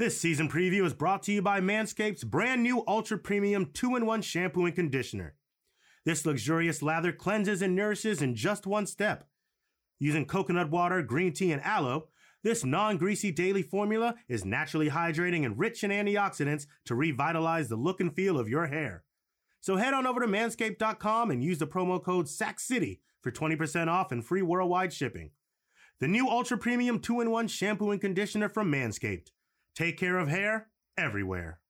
This season preview is brought to you by Manscaped's brand new Ultra Premium 2 in 1 shampoo and conditioner. This luxurious lather cleanses and nourishes in just one step. Using coconut water, green tea, and aloe, this non greasy daily formula is naturally hydrating and rich in antioxidants to revitalize the look and feel of your hair. So head on over to manscaped.com and use the promo code SACKCITY for 20% off and free worldwide shipping. The new Ultra Premium 2 in 1 shampoo and conditioner from Manscaped. Take care of hair everywhere.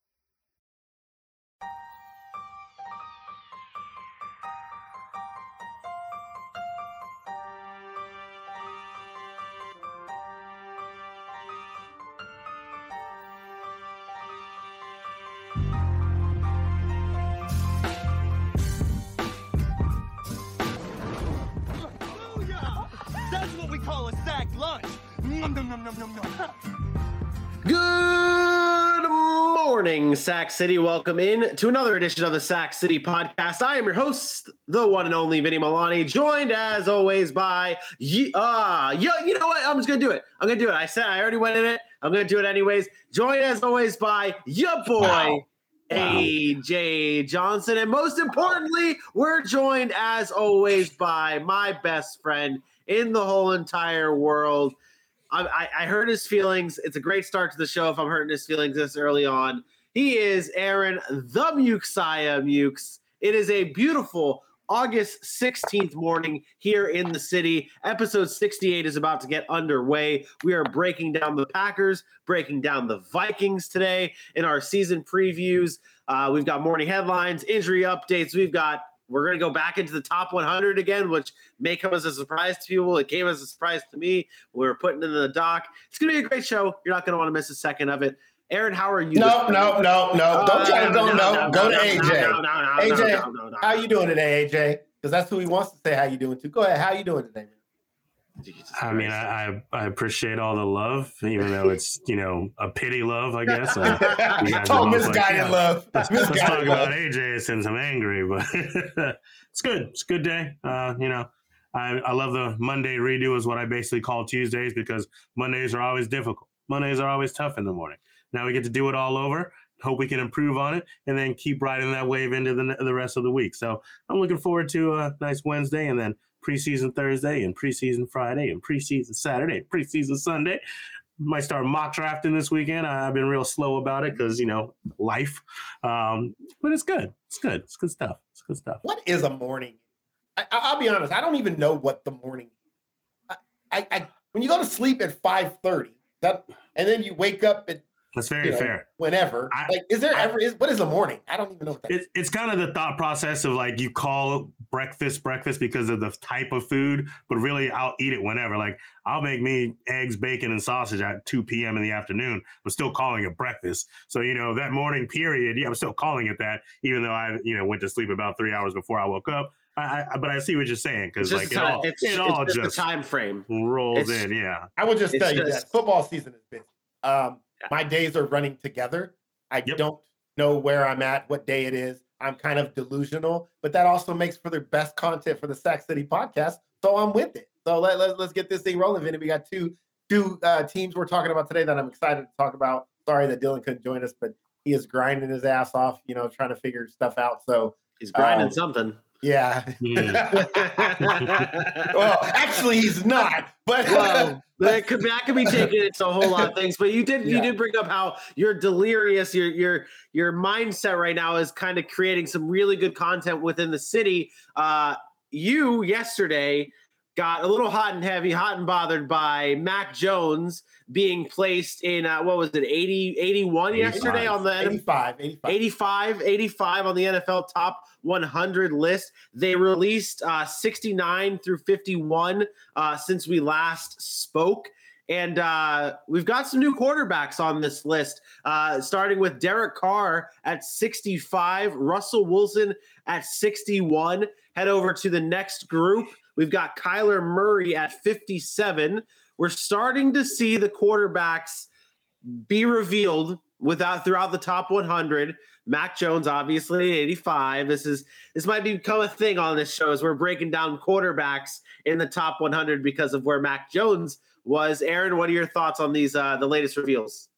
That's what we call a sack lunch. Nom, nom, nom, nom, nom, nom. Sack City. Welcome in to another edition of the Sack City podcast. I am your host, the one and only Vinny Milani, joined as always by ye- uh yeah, you know what? I'm just gonna do it. I'm gonna do it. I said I already went in it. I'm gonna do it anyways. Joined as always by your boy. Wow. AJ Johnson. And most importantly, we're joined as always by my best friend in the whole entire world. I, I, I hurt his feelings. It's a great start to the show if I'm hurting his feelings this early on. He is Aaron the Mukesiah Mukes. It is a beautiful August 16th morning here in the city. Episode 68 is about to get underway. We are breaking down the Packers, breaking down the Vikings today in our season previews. Uh, we've got morning headlines, injury updates. We've got we're going to go back into the top 100 again, which may come as a surprise to people. It came as a surprise to me. We are putting it in the dock. It's going to be a great show. You're not going to want to miss a second of it. Aaron, how are you? No, no, no, no. Don't try to don't know. Go to no, AJ. No, no, no, no, AJ, no, no, no, how you doing today, AJ? Because that's who he wants to say how you doing to. Go ahead. How you doing today? man? I mean, I, I I appreciate all the love, even though it's you know a pity love, I guess. Uh, you guys are oh, misguided like, love. let's, let's talk Misguided about. AJ since I'm angry, but it's good. It's a good day. Uh, you know, I, I love the Monday redo is what I basically call Tuesdays because Mondays are always difficult. Mondays are always tough in the morning. Now we get to do it all over. Hope we can improve on it and then keep riding that wave into the, the rest of the week. So I'm looking forward to a nice Wednesday and then preseason Thursday and preseason Friday and preseason Saturday, preseason Sunday. Might start mock drafting this weekend. I've been real slow about it because you know life, um, but it's good. It's good. It's good stuff. It's good stuff. What is a morning? I, I- I'll be honest. I don't even know what the morning. I, I, I when you go to sleep at five thirty, that and then you wake up at That's very you know, fair. whenever. I- like, is there I- ever is what is the morning? I don't even know what that is. It, it's kind of the thought process of like you call breakfast breakfast because of the type of food, but really I'll eat it whenever. Like I'll make me eggs, bacon, and sausage at 2 p.m. in the afternoon, but still calling it breakfast. So you know that morning period, yeah, I'm still calling it that, even though I you know went to sleep about three hours before I woke up. I, I but I see what you're saying because like it time- all it's, it it's all just just the time frame. rolls it's- in. Yeah. I would just It's tell you just- that football season is busy. Um, my days are running together. I Yep. don't know where I'm at, what day it is. I'm kind of delusional, but that also makes for the best content for the Sack City podcast. So I'm with it. So let, let, let's get this thing rolling, Vinny. We got two two uh, teams we're talking about today that I'm excited to talk about. Sorry that Dylan couldn't join us, but he is grinding his ass off, you know, trying to figure stuff out. So He's grinding Um, something. Yeah. Mm. well, actually, he's not. But well, that could that could be taken into a whole lot of things. But you did you did bring up how you're delirious. Your your your mindset right now is kind of creating some really good content within the city. Uh, you yesterday got a little hot and heavy, hot and bothered by Mac Jones being placed in uh, what was it 80 81 yesterday on the 85, 85. 85 85 on the NFL top 100 list. They released uh, 69 through 51 uh, since we last spoke. And uh, we've got some new quarterbacks on this list, uh, starting with Derek Carr at 65, Russell Wilson at 61. Head over to the next group. We've got Kyler Murray at 57. We're starting to see the quarterbacks be revealed without throughout the top 100. Mac Jones, obviously, 85. This is this might become a thing on this show as we're breaking down quarterbacks in the top 100 because of where Mac Jones was. Aaron, what are your thoughts on these uh, the latest reveals?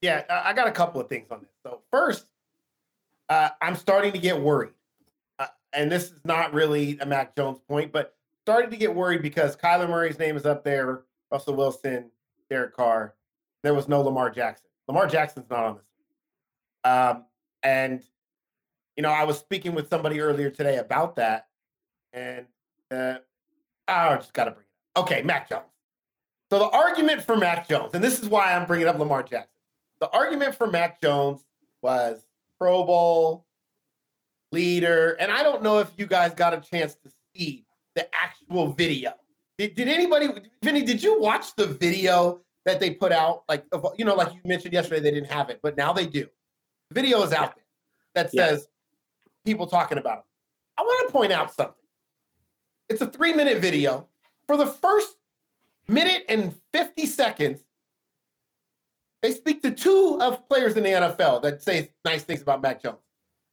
Yeah, I got a couple of things on this. So first, uh, I'm starting to get worried, uh, and this is not really a Mac Jones point, but starting to get worried because Kyler Murray's name is up there, Russell Wilson, Derek Carr. There was no Lamar Jackson. Lamar Jackson's not on this. Um, and you know, I was speaking with somebody earlier today about that, and uh, I just got to bring it up. Okay, Mac Jones. So the argument for Mac Jones, and this is why I'm bringing up Lamar Jackson. The argument for Mac Jones was Pro Bowl leader, and I don't know if you guys got a chance to see the actual video. Did, did anybody, Vinny? Did you watch the video that they put out? Like, you know, like you mentioned yesterday, they didn't have it, but now they do. The video is out there that Yeah. says people talking about him. I want to point out something. It's a three minute video. For the first minute and 50 seconds, they speak to two of players in the NFL that say nice things about Mac Jones.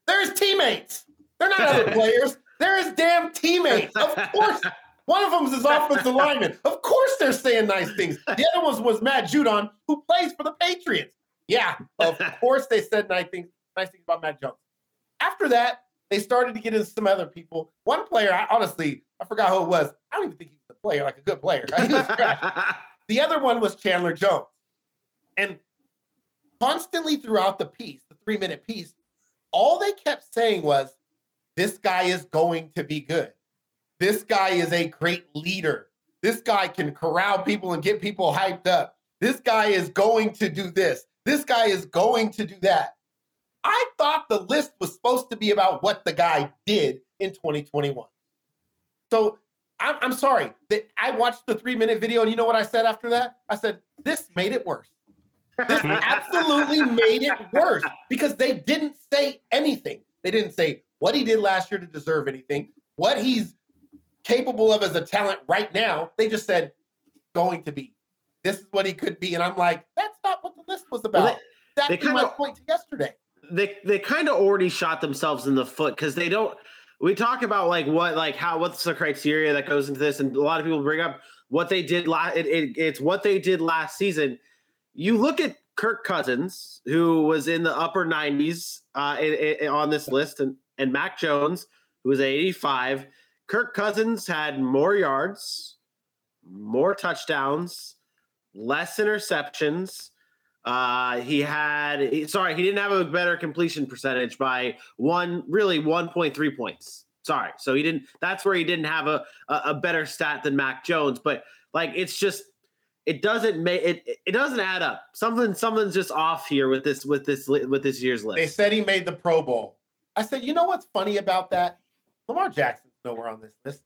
They're his teammates. They're not other players. They're his damn teammates. Of course. One of them is his offensive lineman. Of course they're saying nice things. The other one was Matt Judon, who plays for the Patriots. Yeah, of course they said nice things, nice things about Matt Jones. After that, they started to get into some other people. One player, I honestly, I forgot who it was. I don't even think he was a player, like a good player. He was trash. The other one was Chandler Jones. And constantly throughout the piece, the three minute piece, all they kept saying was, this guy is going to be good. This guy is a great leader. This guy can corral people and get people hyped up. This guy is going to do this. This guy is going to do that. I thought the list was supposed to be about what the guy did in 2021. So I'm, I'm sorry that I watched the three minute video, and you know what I said after that? I said, This made it worse. This absolutely made it worse because they didn't say anything. They didn't say what he did last year to deserve anything, what he's capable of as a talent right now. They just said, going to be. This is what he could be. And I'm like, that's not what the list was about. Well, That's my point to yesterday. they they kind of already shot themselves in the foot because they don't we talk about like what like how what's the criteria that goes into this and a lot of people bring up what they did last it, it, it's what they did last season you look at kirk cousins who was in the upper 90s uh in- on this list and and mac jones who was at 85 kirk cousins had more yards more touchdowns less interceptions uh, he had sorry, he didn't have a better completion percentage by one, really 1.3 points. Sorry, so he didn't. That's where he didn't have a a, a better stat than Mac Jones. But like, it's just it doesn't make it. It doesn't add up. Something something's just off here with this with this with this year's list. They said he made the Pro Bowl. I said, you know what's funny about that? Lamar Jackson's nowhere on this list.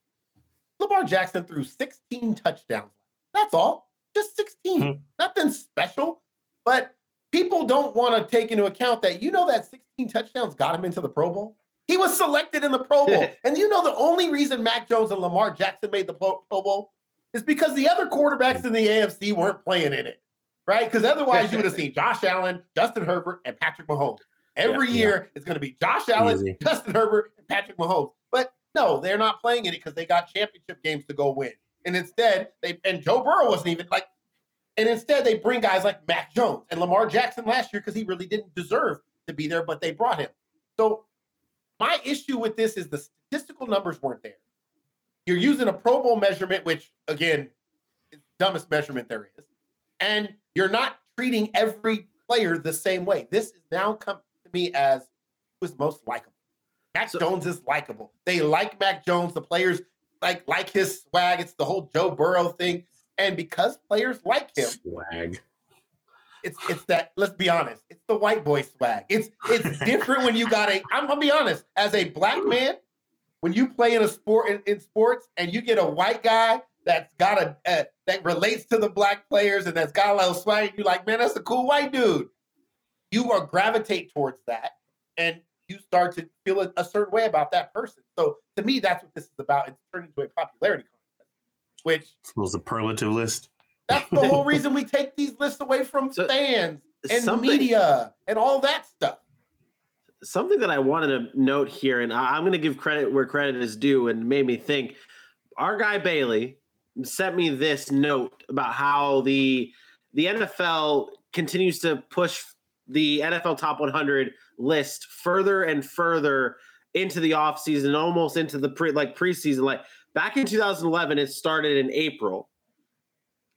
Lamar Jackson threw 16 touchdowns. That's all. Just 16. Hmm. Nothing special. But people don't want to take into account that you know that 16 touchdowns got him into the Pro Bowl. He was selected in the Pro Bowl. and you know the only reason Mac Jones and Lamar Jackson made the Pro, Pro Bowl is because the other quarterbacks in the AFC weren't playing in it. Right? Because otherwise you would have seen Josh Allen, Justin Herbert, and Patrick Mahomes. Every Yeah. year it's going to be Josh Allen, Easy. Justin Herbert, and Patrick Mahomes. But no, they're not playing in it because they got championship games to go win. And instead, they and Joe Burrow wasn't even like, and instead they bring guys like Mac Jones and Lamar Jackson last year because he really didn't deserve to be there, but they brought him. So my issue with this is the statistical numbers weren't there. You're using a Pro Bowl measurement, which again is the dumbest measurement there is, and you're not treating every player the same way. This is now come to me as who is most likable. Mac So- Jones is likable. They like Mac Jones. The players like like his swag. It's the whole Joe Burrow thing. And because players like him, Swag. it's it's that. Let's be honest. It's the white boy swag. It's it's different when you got a. I'm gonna be honest. As a black man, when you play in a sport in, in sports and you get a white guy that's got a, a that relates to the black players and that's got a little swag, you're like, man, that's a cool white dude. You are gravitate towards that, and you start to feel a, a certain way about that person. So to me, that's what this is about. It's turned into a popularity contest, which This was a superlative list. that's the whole reason we take these lists away from So, fans and something- media and all that stuff. something that I wanted to note here, and I- I'm going to give credit where credit is due, and made me think. Our guy Bailey sent me this note about how the the NFL continues to push the NFL top 100 list further and further into the offseason, almost into the pre like preseason. Like back in 2011, it started in April.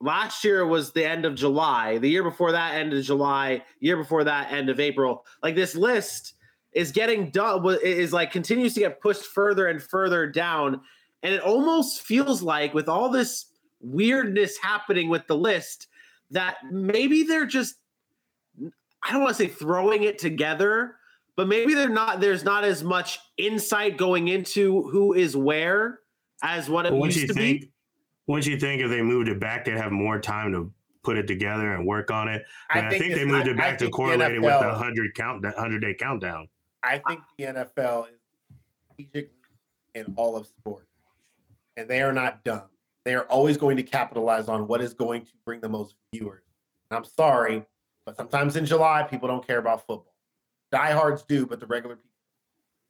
Last year was the end of July. The year before that, end of July. Year before that, end of April. Like this list is getting done. Is like continues to get pushed further and further down, and it almost feels like with all this weirdness happening with the list that maybe they're just I don't want to say throwing it together, but maybe they're not there's not as much insight going into who is where as what it used to think, be. Wouldn't you think if they moved it back, they'd have more time to put it together and work on it? I, I think, think they moved I, it back to correlate it with the hundred count, hundred day countdown. I think the NFL is strategic in all of sports, and they are not dumb. They are always going to capitalize on what is going to bring the most viewers. And I'm sorry, but sometimes in July, people don't care about football. Diehards do, but the regular people.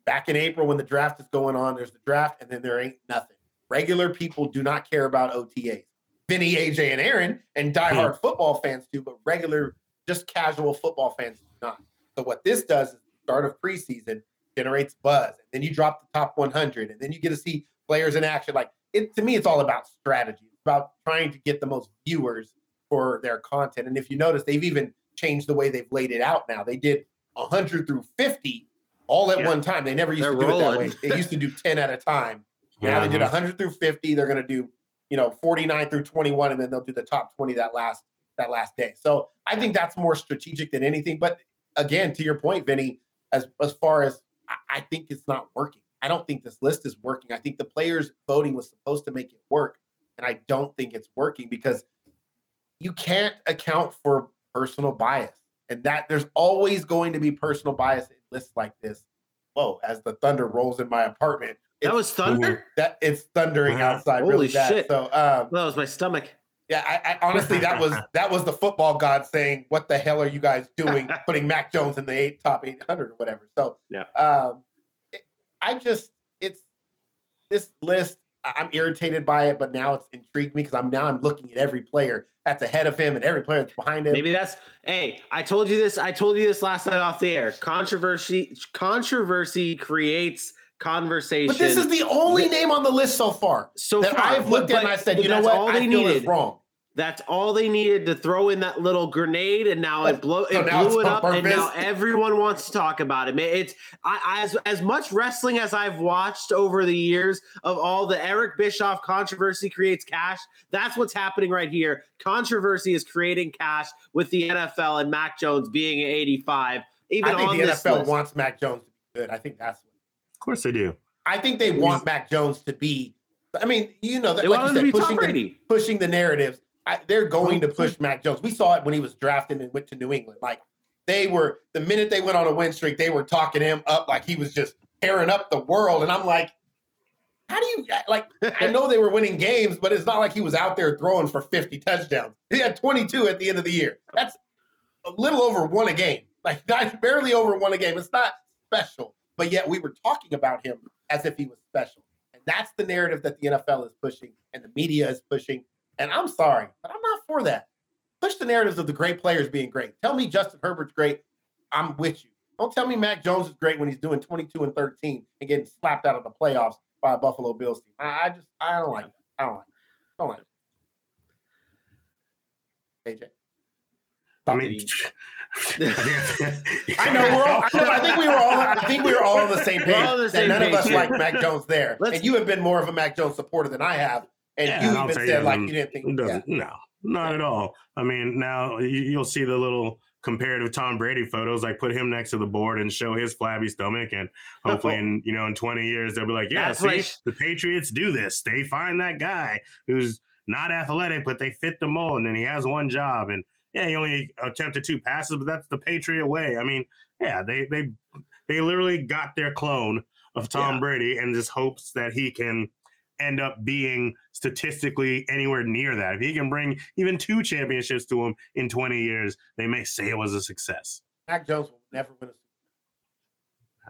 Back in April, when the draft is going on, there's the draft, and then there ain't nothing. Regular people do not care about OTAs. Vinny, AJ, and Aaron, and diehard hmm. football fans do, but regular, just casual football fans do not. So what this does is start of preseason generates buzz, and then you drop the top 100, and then you get to see players in action. Like it to me, it's all about strategy. It's about trying to get the most viewers for their content. And if you notice, they've even changed the way they've laid it out now. They did 100 through 50 all at yeah. one time. They never used They're to do rolling. it that way. They used to do 10 at a time. Now they did 100 through 50. They're going to do, you know, 49 through 21, and then they'll do the top 20 that last that last day. So I think that's more strategic than anything. But again, to your point, Vinny, as as far as I, I think it's not working. I don't think this list is working. I think the players voting was supposed to make it work, and I don't think it's working because you can't account for personal bias. And that there's always going to be personal bias in lists like this. Whoa, as the thunder rolls in my apartment. That was thunder? That it's thundering outside. Holy really shit. So um, that was my stomach. Yeah, I, I, honestly that was that was the football god saying, "What the hell are you guys doing? putting Mac Jones in the eight, top eight hundred or whatever." So yeah, um, I just it's this list. I'm irritated by it, but now it's intrigued me because I'm now I'm looking at every player that's ahead of him and every player that's behind him. Maybe that's hey, I told you this. I told you this last night off the air. Controversy controversy creates conversation. But this is the only name on the list so far. So that far, I've looked but, at and I said, you know what? All they I needed. wrong. That's all they needed to throw in that little grenade, and now it blow it oh, so blew it up, and now everyone wants to talk about it. It's I, as as much wrestling as I've watched over the years of all the Eric Bischoff controversy creates cash. That's what's happening right here. Controversy is creating cash with the NFL and Mac Jones being at eighty five. Even I think on the NFL list. wants Mac Jones to be good. I think that's. Of course they do. I think they want Mac Jones to be. I mean, you know, that, like you said, pushing the, pushing the narratives I, they're going to push Mac Jones. We saw it when he was drafted and went to New England. Like they were the minute they went on a win streak, they were talking him up like he was just tearing up the world. And I'm like, how do you like? I know they were winning games, but it's not like he was out there throwing for 50 touchdowns. He had 22 at the end of the year. That's a little over one a game. Like not barely over one a game. It's not special, but yet we were talking about him as if he was special. And that's the narrative that the NFL is pushing and the media is pushing and I'm sorry, but I'm not for that. Push the narratives of the great players being great. Tell me Justin Herbert's great. I'm with you. Don't tell me Mac Jones is great when he's doing 22 and 13 and getting slapped out of the playoffs by a Buffalo Bills team. I, I just I don't like it. I don't like it. I don't like it. AJ. I mean, I know we're all. I, know, I, think we were all. I think we were all on the same page. The same none page. of us like Mac Jones there, Let's, and you have been more of a Mac Jones supporter than I have. And yeah, you even said like you didn't think yeah. no, not at all. I mean, now you'll see the little comparative Tom Brady photos, like put him next to the board and show his flabby stomach, and hopefully, in you know, in twenty years, they'll be like, yeah, That's see, like, the Patriots do this. They find that guy who's not athletic, but they fit the mold, and then he has one job, and yeah, he only attempted two passes, but that's the Patriot way. I mean, yeah, they they they literally got their clone of Tom yeah. Brady and just hopes that he can end up being statistically anywhere near that. If he can bring even two championships to him in 20 years, they may say it was a success. Mac Jones will never win a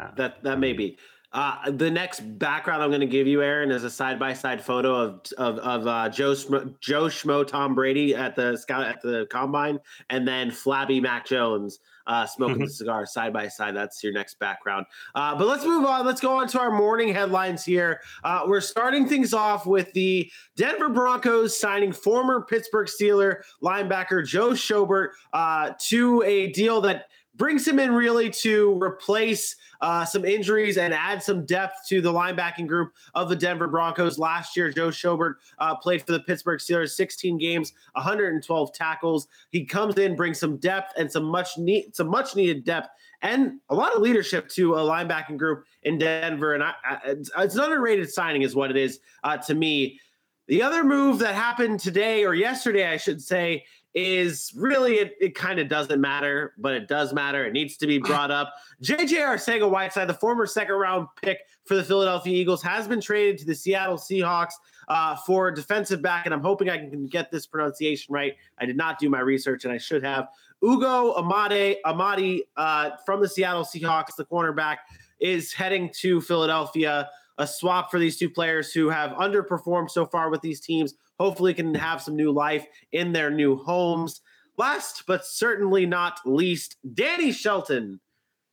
uh, that that may be. Uh, the next background I'm going to give you, Aaron, is a side by side photo of of, of uh, Joe Schmo, Joe Schmo Tom Brady at the scout at the combine, and then Flabby Mac Jones uh, smoking the cigar side by side. That's your next background. Uh, but let's move on. Let's go on to our morning headlines here. Uh, we're starting things off with the Denver Broncos signing former Pittsburgh Steeler linebacker Joe Schobert uh, to a deal that brings him in really to replace uh, some injuries and add some depth to the linebacking group of the Denver Broncos. Last year, Joe Schobert uh, played for the Pittsburgh Steelers 16 games, 112 tackles. He comes in, brings some depth and some much need, some much needed depth and a lot of leadership to a linebacking group in Denver. And I, I, it's, an underrated signing, is what it is uh, to me. The other move that happened today or yesterday, I should say, is really it, it kind of doesn't matter, but it does matter. It needs to be brought up. JJ Arcega Whiteside, the former second round pick for the Philadelphia Eagles, has been traded to the Seattle Seahawks uh, for defensive back, and I'm hoping I can get this pronunciation right. I did not do my research, and I should have. Ugo Amade Amadi uh, from the Seattle Seahawks, the cornerback, is heading to Philadelphia. A swap for these two players who have underperformed so far with these teams hopefully can have some new life in their new homes. Last but certainly not least, Danny Shelton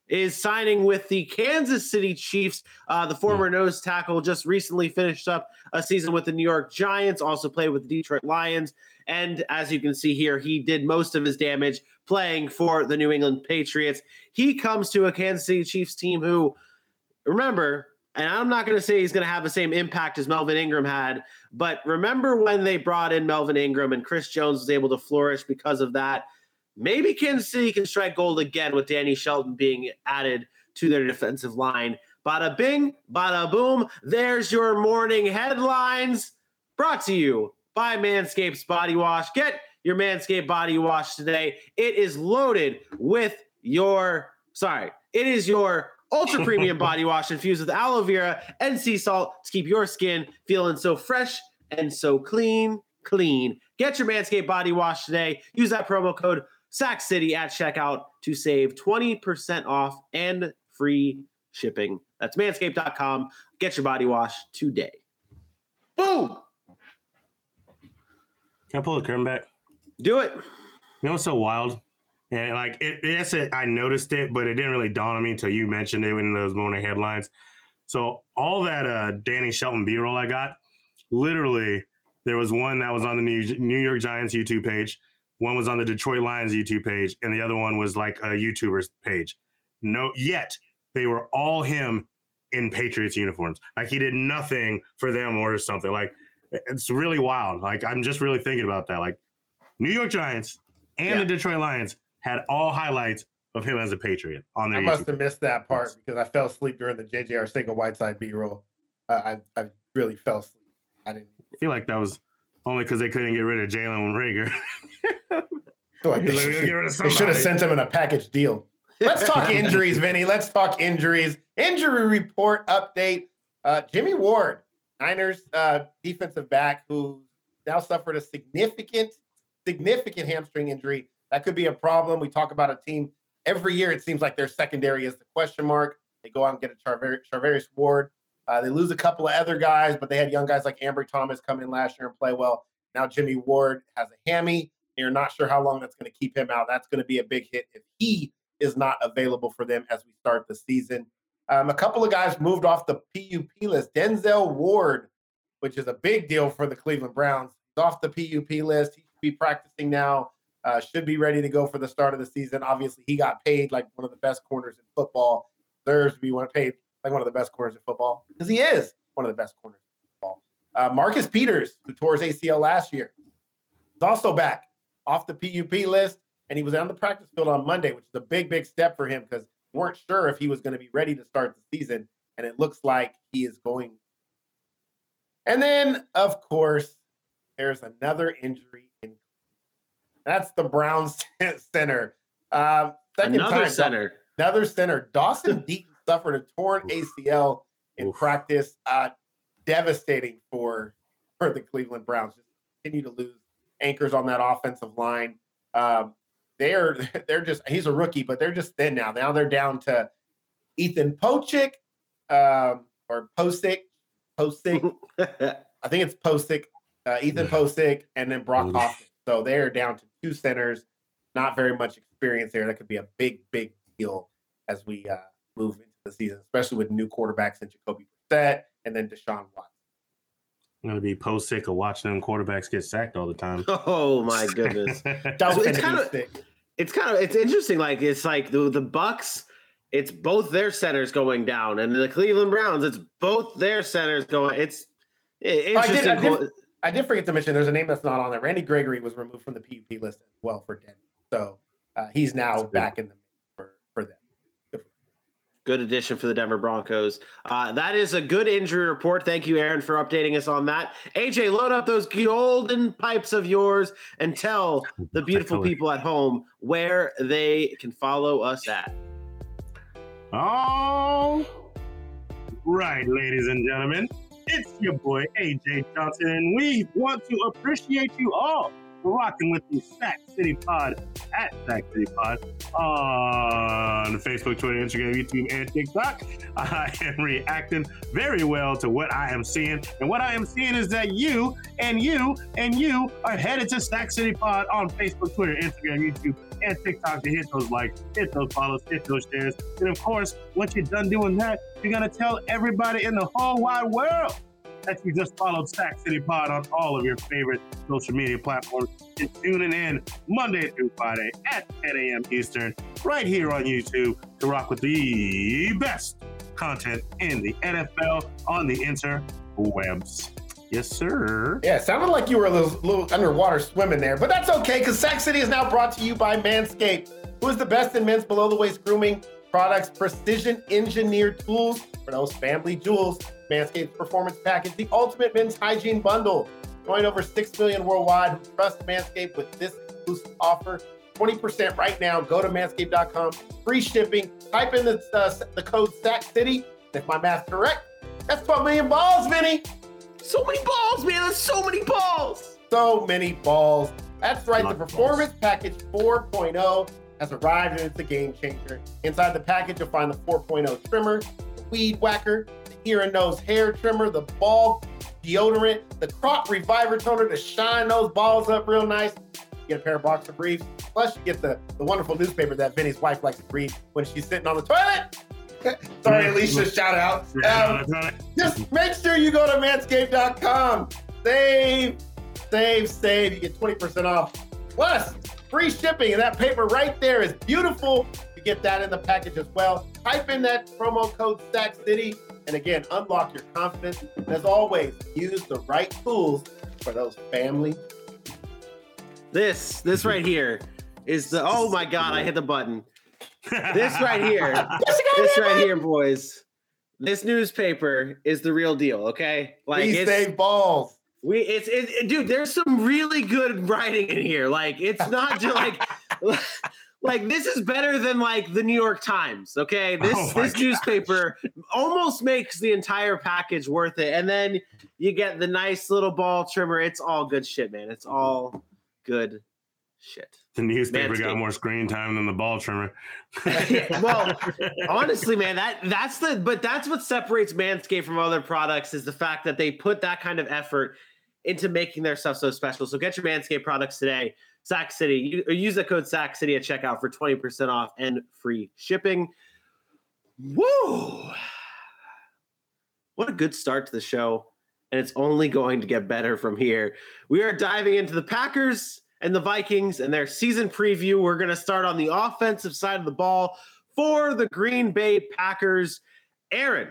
is signing with the Kansas City Chiefs. Uh, the former nose tackle just recently finished up a season with the New York Giants, also played with the Detroit Lions. And as you can see here, he did most of his damage playing for the New England Patriots. He comes to a Kansas City Chiefs team who, remember, and I'm not going to say he's going to have the same impact as Melvin Ingram had, but remember when they brought in Melvin Ingram and Chris Jones was able to flourish because of that? Maybe Kansas City can strike gold again with Danny Shelton being added to their defensive line. Bada bing, bada boom. There's your morning headlines brought to you by Manscaped's Body Wash. Get your Manscaped Body Wash today. It is loaded with your, sorry, it is your ultra premium body wash infused with aloe vera and sea salt to keep your skin feeling so fresh and so clean. Clean. Get your Manscaped body wash today. Use that promo code Sack City at checkout to save 20% off and free shipping. That's manscaped.com. Get your body wash today. Boom. Can I pull the curtain back? Do it. You know what's so wild? And like it, yes, it, I noticed it, but it didn't really dawn on me until you mentioned it in those morning headlines. So all that uh, Danny Shelton B-roll I got, literally, there was one that was on the New, New York Giants YouTube page, one was on the Detroit Lions YouTube page, and the other one was like a YouTuber's page. No, yet they were all him in Patriots uniforms. Like he did nothing for them or something. Like it's really wild. Like I'm just really thinking about that. Like New York Giants and Yeah. the Detroit Lions had all highlights of him as a Patriot on their I must YouTube. have missed that part because I fell asleep during the JJ Arcega Whiteside B roll. Uh, I I really fell asleep. I didn't. I feel like that was only because they couldn't get rid of Jalen Reagor. like they, get rid of should, they should have sent him in a package deal. Let's talk injuries, Vinny. Let's talk injuries. Injury report update. Uh, Jimmy Ward, Niners uh, defensive back, who now suffered a significant, significant hamstring injury. That could be a problem. We talk about a team every year. It seems like their secondary is the question mark. They go out and get a Charver- Ward. Uh, they lose a couple of other guys, but they had young guys like Ambry Thomas come in last year and play well. Now Jimmy Ward has a hammy. And You're not sure how long that's going to keep him out. That's going to be a big hit if he is not available for them as we start the season. Um, a couple of guys moved off the PUP list. Denzel Ward, which is a big deal for the Cleveland Browns, is off the PUP list. He should be practicing now. Uh, should be ready to go for the start of the season. Obviously, he got paid like one of the best corners in football. Deserves to be one paid like one of the best corners in football because he is one of the best corners in football. Uh, Marcus Peters, who tore his ACL last year, is also back off the PUP list, and he was on the practice field on Monday, which is a big, big step for him because weren't sure if he was going to be ready to start the season, and it looks like he is going. And then, of course, there's another injury in. That's the Browns center. Um, second Another time, center. Another center. Dawson Deaton suffered a torn ACL in Oof. practice. Uh, devastating for for the Cleveland Browns. Just continue to lose anchors on that offensive line. Um, they're they're just he's a rookie, but they're just thin now. Now they're down to Ethan Pochik um, or Posick, Posick. I think it's Posick, uh, Ethan Posick, and then Brock. Hoffman. So they're down to two centers. Not very much experience there. That could be a big, big deal as we uh, move into the season, especially with new quarterbacks in Jacoby Brissett and then Deshaun Watson. I'm gonna be post sick of watching them quarterbacks get sacked all the time. oh my goodness. That was it's kinda- sick. it's kind of it's interesting. Like it's like the the Bucks, it's both their centers going down, and the Cleveland Browns, it's both their centers going. It's i- I did- interesting. I did- I did forget to mention there's a name that's not on there. Randy Gregory was removed from the PUP list as well for Denver. So uh, he's now That's good. back in the for, for them. Good addition for the Denver Broncos. Uh, that is a good injury report. Thank you, Aaron, for updating us on that. AJ, load up those golden pipes of yours and tell the beautiful people at home where they can follow us at. All right, ladies and gentlemen, it's your boy AJ Johnson, and we want to appreciate you all rocking with the Sack City Pod at Sack City Pod on Facebook, Twitter, Instagram, YouTube, and TikTok. I am reacting very well to what I am seeing, and what I am seeing is that you and you and you are headed to Sack City Pod on Facebook, Twitter, Instagram, YouTube, and TikTok to hit those likes, hit those follows, hit those shares. And of course, once you're done doing that, you're gonna tell everybody in the whole wide world that you just followed Sack City Pod on all of your favorite social media platforms and tuning in Monday through Friday at 10 a.m. Eastern, right here on YouTube to rock with the best content in the NFL on the interwebs. Yes, sir. Yeah, sounded like you were a little, little underwater swimming there, but that's okay because Sack City is now brought to you by Manscaped, who is the best in men's below the waist grooming products, precision engineered tools for those family jewels. Manscaped's performance package, the ultimate men's hygiene bundle. Join over 6 million worldwide who trust Manscaped with this exclusive offer. 20% right now. Go to manscaped.com. Free shipping. Type in the, uh, the code Sack City. If my math's correct, that's 12 million balls, Vinny. So many balls, man. That's so many balls. so many balls. That's right, the Performance Package 4.0 has arrived and it's a game changer. Inside the package, you'll find the 4.0 trimmer, the weed whacker, ear and nose hair trimmer, the ball deodorant, the crop reviver toner to shine those balls up real nice. You get a pair of boxer briefs. Plus, you get the, the wonderful newspaper that Vinny's wife likes to read when she's sitting on the toilet. Sorry, Alicia, shout out. Um, just make sure you go to manscaped.com. Save, save, save. You get 20% off. Plus, free shipping. And that paper right there is beautiful. You get that in the package as well. Type in that promo code Sack City. And again, unlock your confidence. And as always, use the right tools for those family. This, this right here is the. Oh my God! I hit the button. This right here. this right here, boys. This newspaper is the real deal. Okay, like it's save balls. we. It's it, it- dude. There's some really good writing in here. Like it's not just like. Like this is better than like the New York Times, okay? This Oh this God. newspaper almost makes the entire package worth it. And then you get the nice little ball trimmer. It's all good shit, man. It's all good shit. The newspaper Manscaped. got more screen time than the ball trimmer. well, honestly, man, that that's the but that's what separates Manscaped from other products is the fact that they put that kind of effort into making their stuff so special. So get your Manscaped products today. Sack City. Uh, use the code Sack City at checkout for 20% off and free shipping. Woo! What a good start to the show. And it's only going to get better from here. We are diving into the Packers and the Vikings and their season preview. We're going to start on the offensive side of the ball for the Green Bay Packers. Aaron,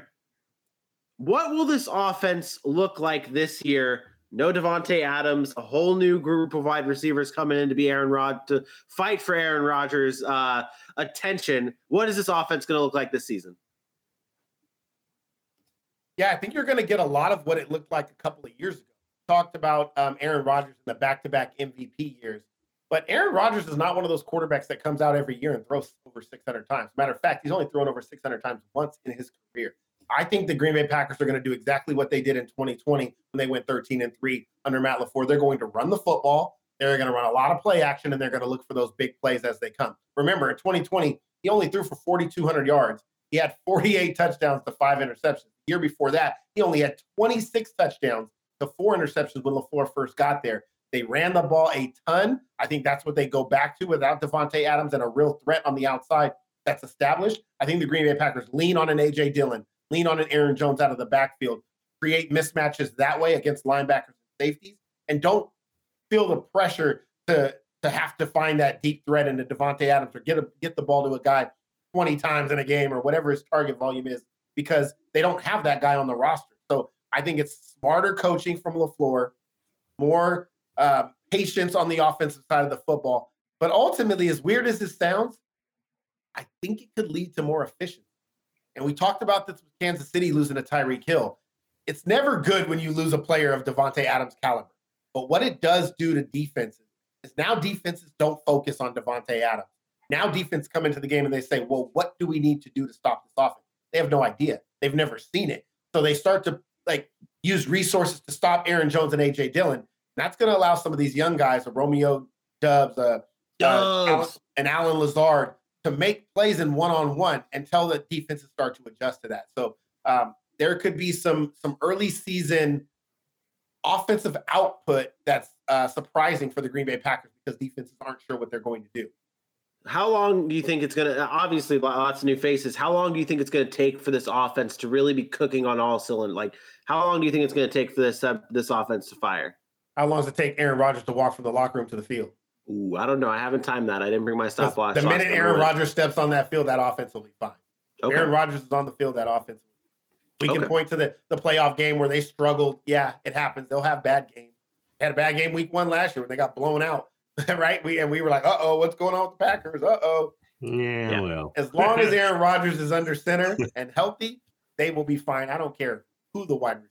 what will this offense look like this year? No Davante Adams, a whole new group of wide receivers coming in to be Aaron Rod to fight for Aaron Rodgers' uh, attention. What is this offense going to look like this season? Yeah, I think you're going to get a lot of what it looked like a couple of years ago. Talked about um, Aaron Rodgers in the back-to-back MVP years, but Aaron Rodgers is not one of those quarterbacks that comes out every year and throws over 600 times. Matter of fact, he's only thrown over 600 times once in his career. I think the Green Bay Packers are going to do exactly what they did in 2020 when they went 13 and three under Matt Lafleur. They're going to run the football. They're going to run a lot of play action, and they're going to look for those big plays as they come. Remember, in 2020, he only threw for 4,200 yards he had 48 touchdowns to five interceptions. The year before that, he only had 26 touchdowns to four interceptions when LaFleur first got there. They ran the ball a ton. I think that's what they go back to without Davante Adams and a real threat on the outside that's established. I think the Green Bay Packers lean on an AJ Dillon, lean on an Aaron Jones out of the backfield, create mismatches that way against linebackers and safeties, and don't feel the pressure to to have to find that deep threat into Davante Adams or get a, get the ball to a guy 20 times in a game or whatever his target volume is because they don't have that guy on the roster. So I think it's smarter coaching from LaFleur, more uh, patience on the offensive side of the football. But ultimately, as weird as this sounds, I think it could lead to more efficiency. And we talked about this with Kansas City losing a Tyreek Hill. It's never good when you lose a player of Davante Adams' caliber. But what it does do to defenses is now defenses don't focus on Davante Adams. Now defense come into the game and they say, well, what do we need to do to stop this offense? They have no idea. They've never seen it. So they start to like use resources to stop Aaron Jones and AJ Dillon. That's going to allow some of these young guys, a Romeo Doubs, uh, uh, Allen, and Allen Lazard, to make plays in one on one until the defenses start to adjust to that. So um, there could be some some early season offensive output that's uh, surprising for the Green Bay Packers because defenses aren't sure what they're going to do. How long do you think it's going to? Obviously, lots of new faces. How long do you think it's going to take for this offense to really be cooking on all cylinders? Like, how long do you think it's going to take for this uh, this offense to fire? How long does it take Aaron Rodgers to walk from the locker room to the field? Ooh, I don't know. I haven't timed that. I didn't bring my stopwatch. The minute Aaron Rodgers steps on that field, that offense will be fine. Okay. Aaron Rodgers is on the field, that offense. We okay. can point to the, the playoff game where they struggled. Yeah, it happens. They'll have bad games. Had a bad game week one last year when they got blown out. right? We and we were like, uh oh, what's going on with the Packers? Uh oh. Yeah, yeah, well. As long as Aaron Rodgers is under center and healthy, they will be fine. I don't care who the wide receiver.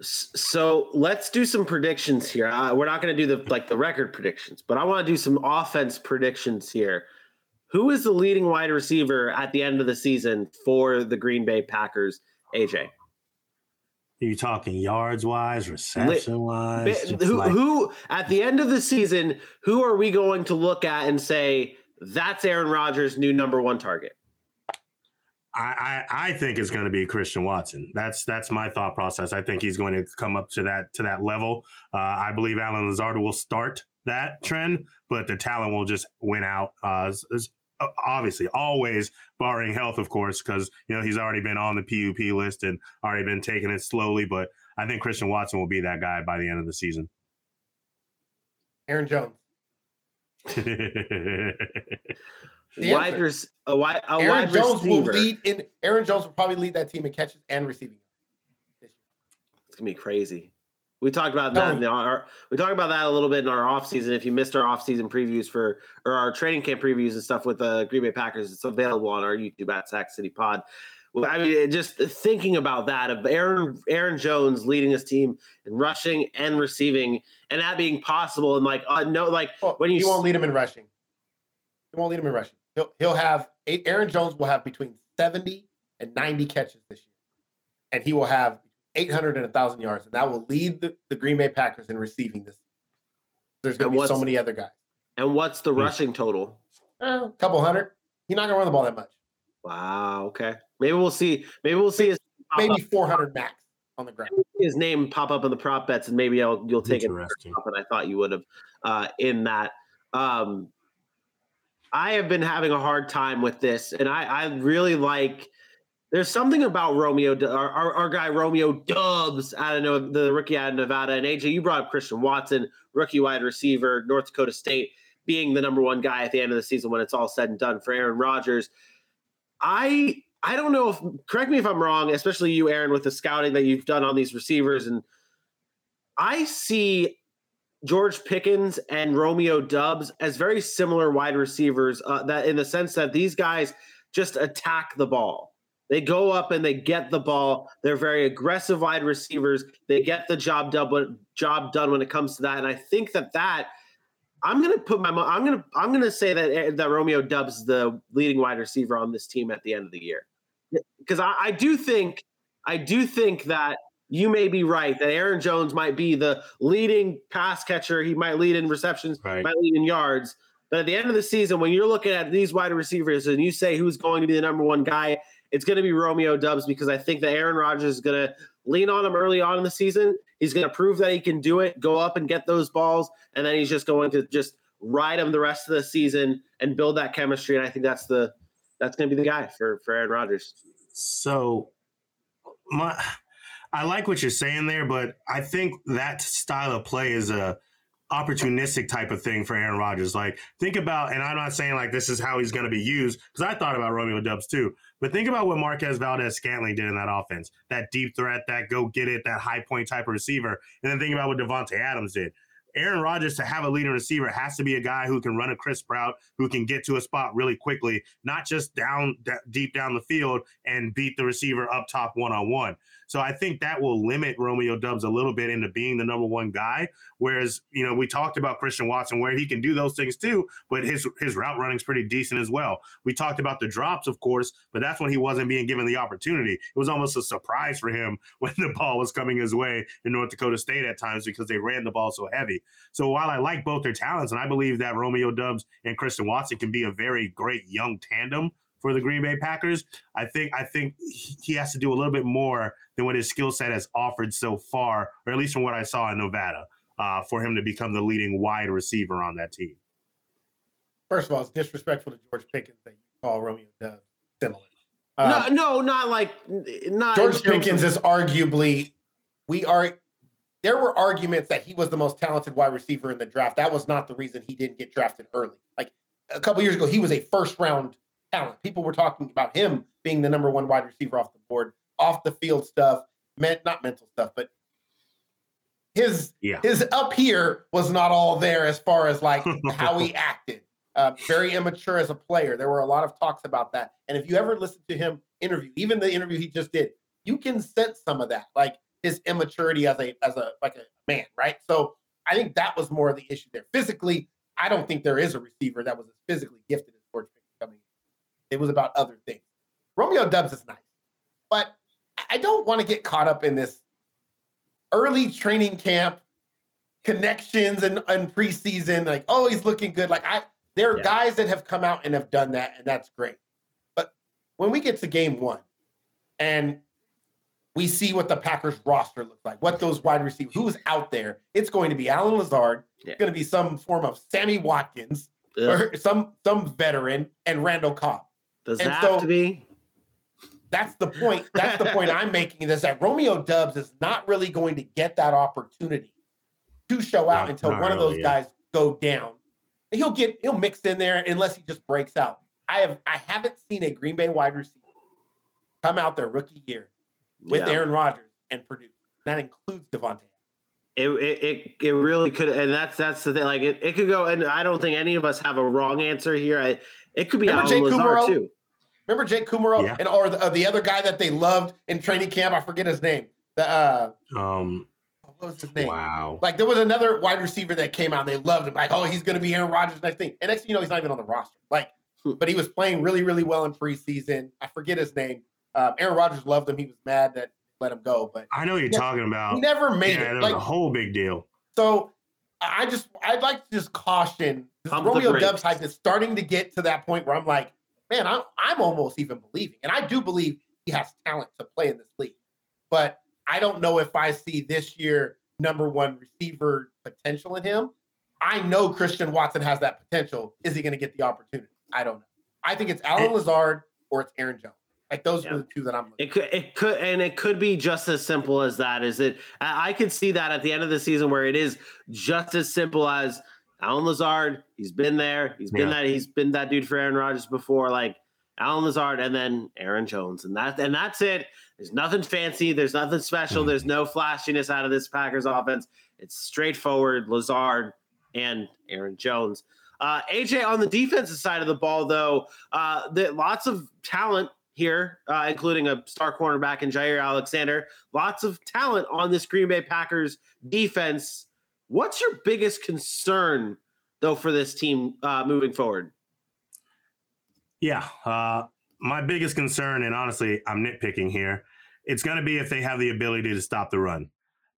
So let's do some predictions here. Uh, we're not going to do the like the record predictions, but I want to do some offense predictions here. Who is the leading wide receiver at the end of the season for the Green Bay Packers? AJ. Are you talking yards wise, reception wise? Who, like... who at the end of the season, who are we going to look at and say that's Aaron Rodgers' new number one target? I, I, I think it's going to be Christian Watson. That's that's my thought process. I think he's going to come up to that to that level. Uh, I believe Allen Lazard will start that trend, but the talent will just win out. Uh, obviously, always barring health, of course, because you know he's already been on the PUP list and already been taking it slowly. But I think Christian Watson will be that guy by the end of the season. Aaron Jones. wide res- a wide, a Aaron wide Jones receiver. will lead in. Aaron Jones will probably lead that team in catches and receiving. It's gonna be crazy. We talked about that. In our, we talked about that a little bit in our offseason. If you missed our offseason previews for or our training camp previews and stuff with the Green Bay Packers, it's available on our YouTube at Sack City Pod. Well, I mean, just thinking about that of Aaron Aaron Jones leading his team in rushing and receiving, and that being possible, and like uh, no, like well, when you he won't lead him in rushing. He won't lead him in rushing. He'll he'll have eight, Aaron Jones will have between seventy and ninety catches this year, and he will have 800 and 1,000 yards, and that will lead the, the Green Bay Packers in receiving this. There's going to be so many other guys. And what's the rushing total? A uh, couple hundred. He's not going to run the ball that much. Wow. Okay. Maybe we'll see. Maybe we'll see his maybe 400 max on the ground. His name pop up in the prop bets, and maybe I'll you'll take it. And I thought you would have uh, in that. Um, I have been having a hard time with this, and I, I really like there's something about Romeo, our, our, our, guy Romeo Doubs out of the rookie out of Nevada. And AJ, you brought up Christian Watson, rookie wide receiver, North Dakota State, being the number one guy at the end of the season when it's all said and done for Aaron Rodgers. I I don't know if correct me if I'm wrong, especially you, Aaron, with the scouting that you've done on these receivers. And I see George Pickens and Romeo Doubs as very similar wide receivers. Uh, that in the sense that these guys just attack the ball they go up and they get the ball. They're very aggressive wide receivers. They get the job done. Job done when it comes to that. And I think that that I'm going to put my I'm going to I'm going to say that eh, that Romeo Doubs the leading wide receiver on this team at the end of the year because I, I do think I do think that you may be right that Aaron Jones might be the leading pass catcher. He might lead in receptions, right. might lead in yards. But at the end of the season, when you're looking at these wide receivers and you say who's going to be the number one guy, it's going to be Romeo Doubs because I think that Aaron Rodgers is going to lean on him early on in the season. He's going to prove that he can do it, go up and get those balls, and then he's just going to just ride him the rest of the season and build that chemistry. And I think that's the that's going to be the guy for for Aaron Rodgers. So, my I like what you're saying there, but I think that style of play is a opportunistic type of thing for Aaron Rodgers. Like, think about, and I'm not saying like this is how he's going to be used because I thought about Romeo Doubs too. But think about what Marquez Valdes Scantling did in that offense that deep threat, that go get it, that high point type of receiver. And then think about what Davante Adams did. Aaron Rodgers to have a leading receiver has to be a guy who can run a crisp route, who can get to a spot really quickly, not just down d- deep down the field and beat the receiver up top one on one. So I think that will limit Romeo Doubs a little bit into being the number one guy. Whereas, you know, we talked about Christian Watson where he can do those things too, but his his route running is pretty decent as well. We talked about the drops, of course, but that's when he wasn't being given the opportunity. It was almost a surprise for him when the ball was coming his way in North Dakota State at times because they ran the ball so heavy. So while I like both their talents, and I believe that Romeo Doubs and Christian Watson can be a very great young tandem for the Green Bay Packers, I think I think he has to do a little bit more than what his skill set has offered so far, or at least from what I saw in Nevada, uh, for him to become the leading wide receiver on that team. First of all, it's disrespectful to George Pickens that you call Romeo Doubs similar. Uh, no, no, not like not George Pickens of- is arguably we are. There were arguments that he was the most talented wide receiver in the draft. That was not the reason he didn't get drafted early. Like a couple years ago, he was a first round talent. People were talking about him being the number one wide receiver off the board off the field stuff, meant not mental stuff, but his yeah. his up here was not all there as far as like how he acted. Uh, very immature as a player. There were a lot of talks about that. And if you ever listen to him interview, even the interview he just did, you can sense some of that, like his immaturity as a as a like a man, right? So I think that was more of the issue there. Physically, I don't think there is a receiver that was as physically gifted as George Pickens coming. It was about other things. Romeo Doubs is nice, but I don't want to get caught up in this early training camp connections and, and preseason. Like, oh, he's looking good. Like, I there are yeah. guys that have come out and have done that, and that's great. But when we get to game one and we see what the Packers roster looks like, what those wide receivers, who's out there, it's going to be Allen Lazard. Yeah. It's going to be some form of Sammy Watkins yeah. or some some veteran and Randall Cobb. Does and that so, have to be? That's the point. That's the point I'm making is that Romeo Doubs is not really going to get that opportunity to show out until one of those guys go down. And he'll get he'll mix in there unless he just breaks out. I have I haven't seen a Green Bay wide receiver come out their rookie year with yeah. Aaron Rodgers and produce. That includes Davante. It, it it really could, and that's that's the thing. Like it, it could go, and I don't think any of us have a wrong answer here. I, it could be Remember Allen Lazard too. Remember Jake Kumerow yeah. and or the, uh, the other guy that they loved in training camp? I forget his name. The uh, um, what was his name? Wow. Like there was another wide receiver that came out and they loved him. Like, oh, he's going to be Aaron Rodgers next thing. And next thing you know, he's not even on the roster. Like, hmm. but he was playing really, really well in preseason. I forget his name. Um, Aaron Rodgers loved him. He was mad that let him go. But I know you're never, talking about. He never made yeah, it. Like a whole big deal. So I just I'd like to just caution Romeo Doubs hype is starting to get to that point where I'm like, man, I'm, I'm almost even believing. And I do believe he has talent to play in this league. But I don't know if I see this year number one receiver potential in him. I know Christian Watson has that potential. Is he going to get the opportunity? I don't know. I think it's Allen Lazard or it's Aaron Jones. Like those yeah. are the two that I'm. Looking it could, it could, and it could be just as simple as that. Is it? I could see that at the end of the season where it is just as simple as Allen Lazard, he's been there. He's been yeah. that. He's been that dude for Aaron Rodgers before. Like Allen Lazard, and then Aaron Jones, and that and that's it. There's nothing fancy. There's nothing special. Mm-hmm. There's no flashiness out of this Packers offense. It's straightforward. Lazard and Aaron Jones. Uh, AJ on the defensive side of the ball, though, uh, the, lots of talent here, uh, including a star cornerback in Jaire Alexander. Lots of talent on this Green Bay Packers defense. What's your biggest concern, though, for this team uh, moving forward? Yeah. Uh, my biggest concern, and honestly, I'm nitpicking here, it's going to be if they have the ability to stop the run.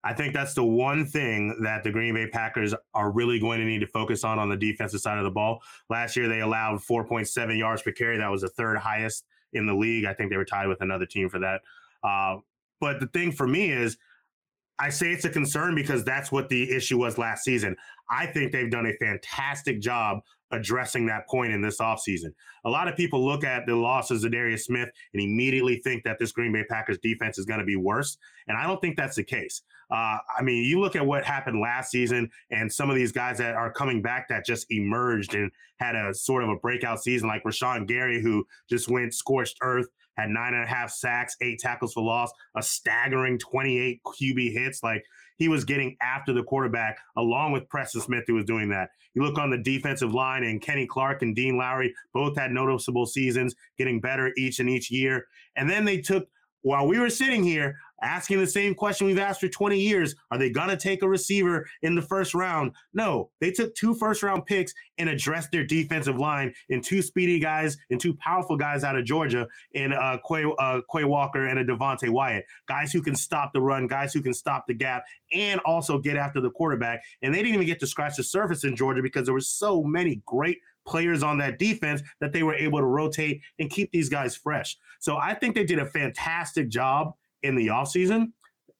I think that's the one thing that the Green Bay Packers are really going to need to focus on on the defensive side of the ball. Last year, they allowed 4.7 yards per carry. That was the third highest in the league. I think they were tied with another team for that. Uh, but the thing for me is, I say it's a concern because that's what the issue was last season. I think they've done a fantastic job addressing that point in this offseason. A lot of people look at the losses of Darius Smith and immediately think that this Green Bay Packers defense is going to be worse. And I don't think that's the case. Uh, I mean, you look at what happened last season and some of these guys that are coming back that just emerged and had a sort of a breakout season, like Rashan Gary, who just went scorched earth had nine and a half sacks, eight tackles for loss, a staggering 28 QB hits. Like he was getting after the quarterback along with Preston Smith, who was doing that. You look on the defensive line, and Kenny Clark and Dean Lowry both had noticeable seasons, getting better each and each year. And then they took, while we were sitting here, asking the same question we've asked for 20 years are they going to take a receiver in the first round? No they took two first round picks and addressed their defensive line in two speedy guys and two powerful guys out of georgia in uh, Quay, uh, Quay walker and a devonte wyatt. Guys who can stop the run guys who can stop the gap and also get after the quarterback. And they didn't even get to scratch the surface in georgia because there were so many great players on that defense that they were able to rotate and keep these guys fresh. So I think they did a fantastic job in the offseason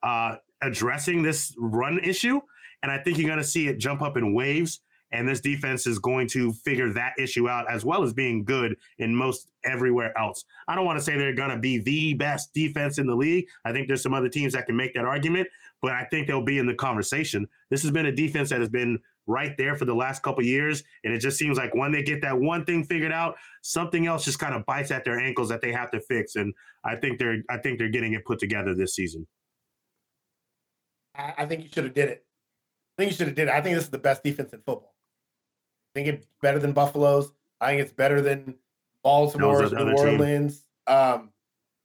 uh, addressing this run issue. And I think you're going to see it jump up in waves. And this defense is going to figure that issue out as well as being good in most everywhere else. I don't want to say they're going to be the best defense in the league. I think there's some other teams that can make that argument, but I think they'll be in the conversation. This has been a defense that has been right there for the last couple years. And it just seems like when they get that one thing figured out, something else just kind of bites at their ankles that they have to fix. And I think they're I think they're getting it put together this season. I, I think you should have did it. I think you should have did it. I think this is the best defense in football. I think it's better than Buffalo's. I think it's better than Baltimore's, New Orleans. Um,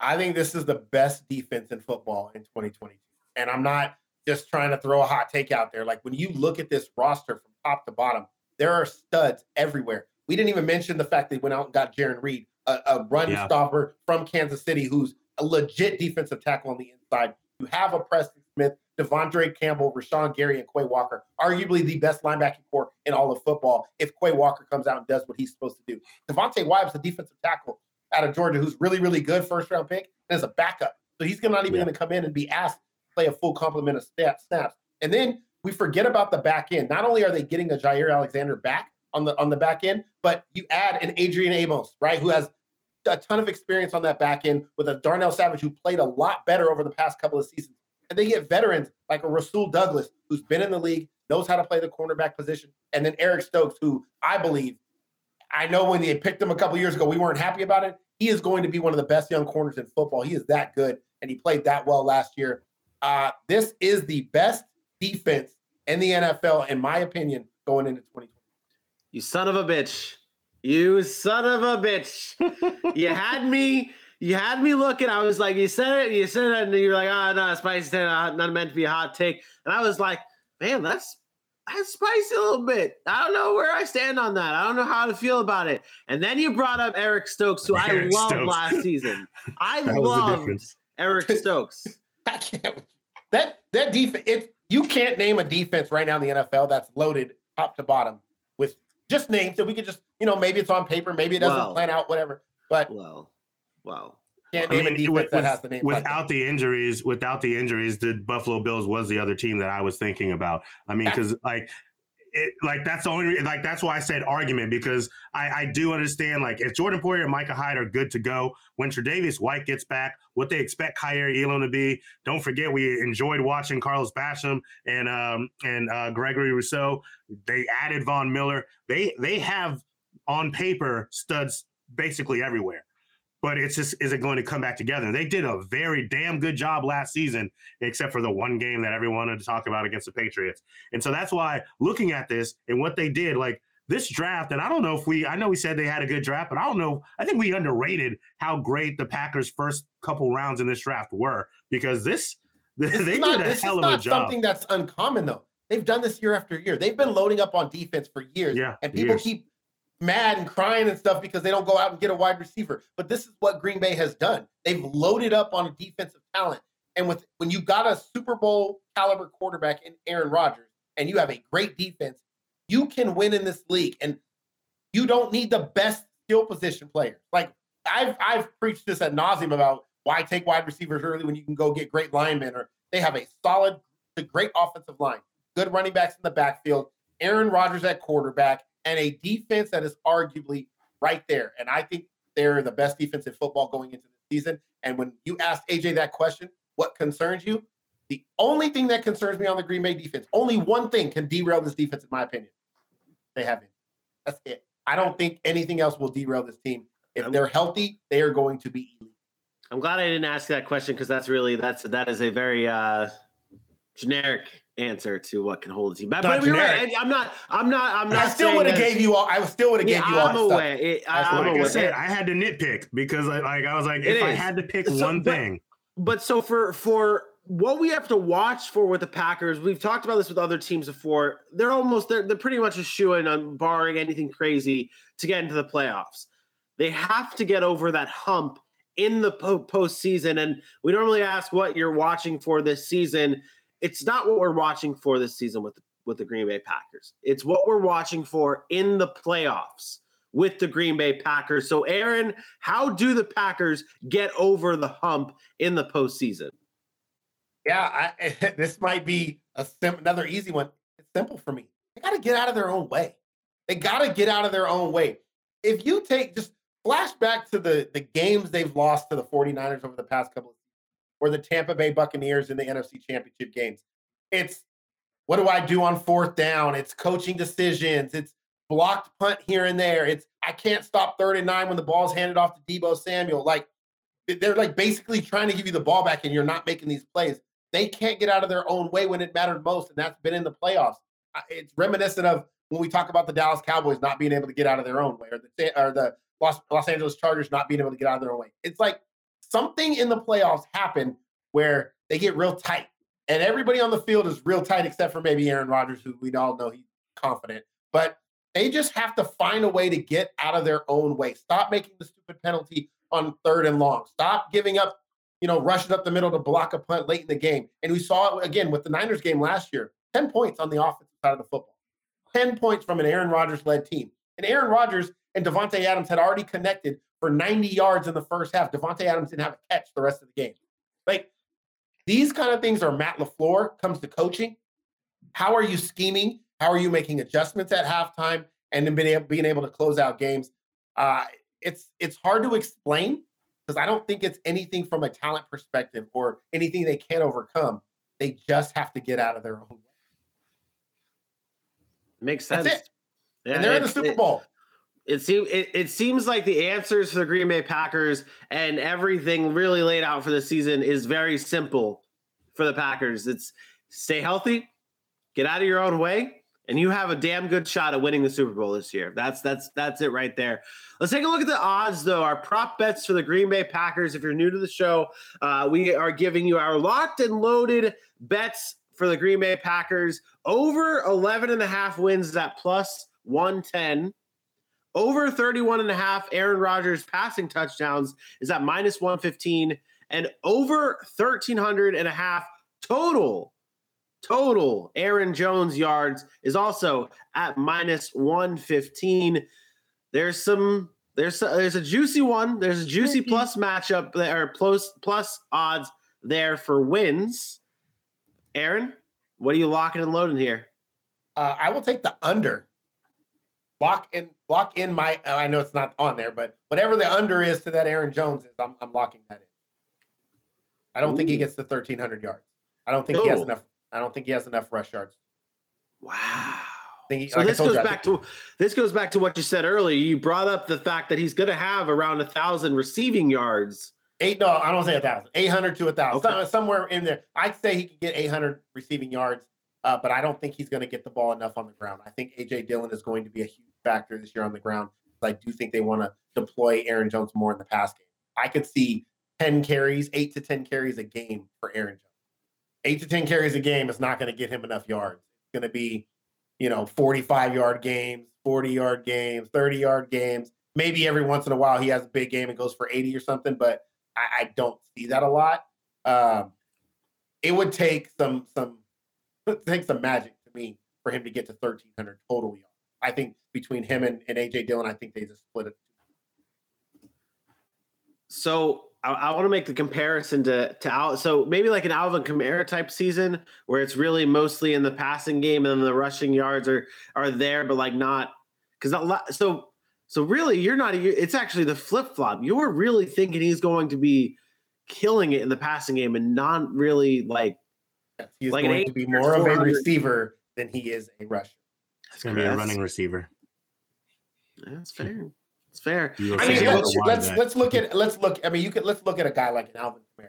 I think this is the best defense in football in 2022. And I'm not just trying to throw a hot take out there. Like when you look at this roster from top to bottom, there are studs everywhere. We didn't even mention the fact they went out and got Jarran Reed, a, a run yeah. stopper from Kansas City, who's a legit defensive tackle on the inside. You have a Preston Smith, De'Vondre Campbell, Rashan Gary, and Quay Walker, arguably the best linebacking core in all of football. If Quay Walker comes out and does what he's supposed to do, Devonte Wyatt's a defensive tackle out of Georgia who's really, really good first round pick and is a backup. So he's not even yeah. going to come in and be asked play a full complement of snaps. And then we forget about the back end. Not only are they getting a Jaire Alexander back on the on the back end, but you add an Adrian Amos, right, who has a ton of experience on that back end with a Darnell Savage who played a lot better over the past couple of seasons. And they get veterans like a Rasul Douglas, who's been in the league, knows how to play the cornerback position, and then Eric Stokes, who I believe, I know when they picked him a couple years ago, we weren't happy about it. He is going to be one of the best young corners in football. He is that good, and he played that well last year. Uh, this is the best defense in the NFL, in my opinion, going into 2020. You son of a bitch. You son of a bitch. you had me. You had me looking. I was like, you said it. You said it, and you're like, oh no, spicy. Not meant to be a hot take. And I was like, man, that's that's spicy a little bit. I don't know where I stand on that. I don't know how to feel about it. And then you brought up Eric Stokes, who Eric I loved Stokes. last season. I loved Eric Stokes. I can't. That that defense. It you can't name a defense right now in the NFL that's loaded top to bottom with just names that we could just you know maybe it's on paper, maybe it doesn't well, plan out, whatever. But well, well. Can't name I mean, a defense with, that has the name without the injuries. Without the injuries, the Buffalo Bills was the other team that I was thinking about. I mean, because like it, like that's the only like that's why I said argument because I, I do understand like if Jordan Poyer and Micah Hyde are good to go when Tre'Davious White gets back, what they expect Kaiir Elam to be. Don't forget we enjoyed watching Carlos Basham and um and uh, Gregory Rousseau. They added Von Miller. They they have on paper studs basically everywhere but it's just is it going to come back together? They did a very damn good job last season, except for the one game that everyone wanted to talk about against the Patriots. And so that's why looking at this and what they did, like this draft, and I don't know if we, I know we said they had a good draft, but I don't know. I think we underrated how great the Packers' first couple rounds in this draft were because this, this they not, did a hell of a job. Something that's uncommon though. They've done this year after year. They've been loading up on defense for years. Yeah, and people years. keep mad and crying and stuff because they don't go out and get a wide receiver. But this is what Green Bay has done. They've loaded up on a defensive talent. And with when you got a Super Bowl caliber quarterback in Aaron Rodgers and you have a great defense, you can win in this league. And you don't need the best skill position players. Like I've I've preached this at nauseum about why take wide receivers early when you can go get great linemen or they have a solid, a great offensive line, good running backs in the backfield, Aaron Rodgers at quarterback, and a defense that is arguably right there. And I think they're the best defense in football going into the season. And when you ask AJ that question, what concerns you? The only thing that concerns me on the Green Bay defense, only one thing can derail this defense, in my opinion. They have it. That's it. I don't think anything else will derail this team. If they're healthy, they are going to be elite. I'm glad I didn't ask that question because that's really that's that is a very uh generic answer to what can hold a team back. Not But you're right. generic. I- I'm not. I'm not. I'm not. I still would have gave you all. I still would have Yeah, gave you all. I'm the stuff. aware. It, That's uh, I'm what like I said, I had to nitpick because I like I was like, It if I had to pick So, one but- thing, But so for for what we have to watch for with the Packers, we've talked about this with other teams before. They're almost they're they're pretty much a shoe in on barring anything crazy to get into the playoffs. They have to get over that hump in the po- postseason. And we normally ask what you're watching for this season. It's not what we're watching for this season with with the Green Bay Packers. It's what we're watching for in the playoffs with the Green Bay Packers. So, Aaron, how do the Packers get over the hump in the postseason? Yeah, I, this might be a sim- another easy one. It's simple for me. They got to get out of their own way. They got to get out of their own way. If you take just flash back to the the games they've lost to the 49ers over the past couple of or the Tampa Bay Buccaneers in the NFC Championship games. It's what do I do on fourth down? It's coaching decisions. It's blocked punt here and there. It's I can't stop third and nine when the ball's handed off to Deebo Samuel. Like they're like basically trying to give you the ball back and you're not making these plays. They can't get out of their own way when it mattered most, and that's been in the playoffs. It's reminiscent of when we talk about the Dallas Cowboys not being able to get out of their own way, or the or the Los, Los Angeles Chargers not being able to get out of their own way. It's like something in the playoffs happened where they get real tight, and everybody on the field is real tight except for maybe Aaron Rodgers, who we all know he's confident, but they just have to find a way to get out of their own way. Stop making the stupid penalty on third and long. Stop giving up, you know, rushing up the middle to block a punt late in the game. And we saw it again with the Niners game last year 10 points on the offensive side of the football, 10 points from an Aaron Rodgers led team. And Aaron Rodgers and Davante Adams had already connected for 90 yards in the first half. Davante Adams didn't have a catch the rest of the game. Like these kind of things are Matt LaFleur comes to coaching. How are you scheming? How are you making adjustments at halftime and then being able, being able to close out games? Uh, it's it's hard to explain because I don't think it's anything from a talent perspective or anything they can't overcome. They just have to get out of their own way. Makes sense. it. Yeah, and they're in the Super it- Bowl. It seems it, it seems like the answers for the Green Bay Packers and everything really laid out for the season is very simple for the Packers. It's stay healthy, get out of your own way, and you have a damn good shot at winning the Super Bowl this year. That's that's that's it right there. Let's take a look at the odds though. Our prop bets for the Green Bay Packers. If you're new to the show, uh, we are giving you our locked and loaded bets for the Green Bay Packers over 11 and a half wins at plus 110 over 31 and a half Aaron Rodgers passing touchdowns is at minus 115 and over 1300 and a half total total Aaron Jones yards is also at minus 115 there's some there's there's a juicy one. There's a juicy plus matchup there plus plus odds there for wins. Aaron what are you locking and loading here? Uh, I will take the under. Lock in, lock in my. I know it's not on there, but whatever the under is to that Aaron Jones is, I'm, I'm locking that in. I don't think he gets the 1,300 yards. I don't think he has enough. I don't think he has enough rush yards. wow think he, So like this goes you, back to this goes back to what you said earlier. You brought up the fact that he's going to have around a thousand receiving yards. Eight, no, I don't say a thousand. Eight hundred to a thousand, Okay. Somewhere in there. I'd say he could get eight hundred receiving yards, uh, but I don't think he's going to get the ball enough on the ground. I think AJ Dillon is going to be a huge factor this year on the ground. I do think they want to deploy Aaron Jones more in the pass game. I could see ten carries, eight to ten carries a game for Aaron Jones. Eight to ten carries a game is not going to get him enough yards. It's going to be, you know, forty-five yard games, forty yard games, thirty yard games. Maybe every once in a while he has a big game and goes for eighty or something, but I, I don't see that a lot. Um, it would take some some take some magic to me for him to get to 1300 total yards. I think between him and, and AJ Dillon, I think they just split it. So I, I want to make the comparison to to Al. So maybe like an Alvin Kamara type season where it's really mostly in the passing game and then the rushing yards are are there, but like not because so so really you're not. It's actually the flip flop. You're really thinking he's going to be killing it in the passing game and not really like he's like going to be more of a receiver than he is a rusher. He's going to be a running receiver. That's fair. It's fair. I mean, let's, let's, let's look at let's look. I mean, you could let's look at a guy like an Alvin Kamara.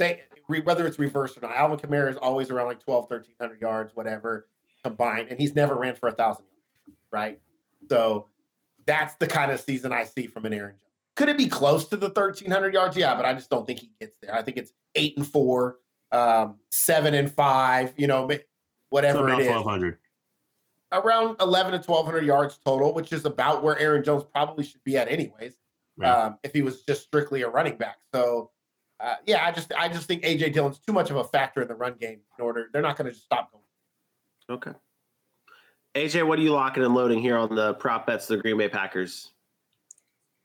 Say whether it's reversed or not, Alvin Kamara is always around like 12, 1300 yards, whatever combined, and he's never ran for a thousand yards, right? So that's the kind of season I see from an Aaron Jones. Could it be close to the 1300 yards? Yeah, but I just don't think he gets there. I think it's eight and four, um, seven and five, you know, whatever so it is. 1200 around 11 to 1200 yards total, which is about where Aaron Jones probably should be at anyways. Right. Um, if he was just strictly a running back. So uh, yeah, I just I just think AJ Dillon's too much of a factor in the run game in order they're not going to just stop going. Okay. AJ, what are you locking and loading here on the prop bets the Green Bay Packers?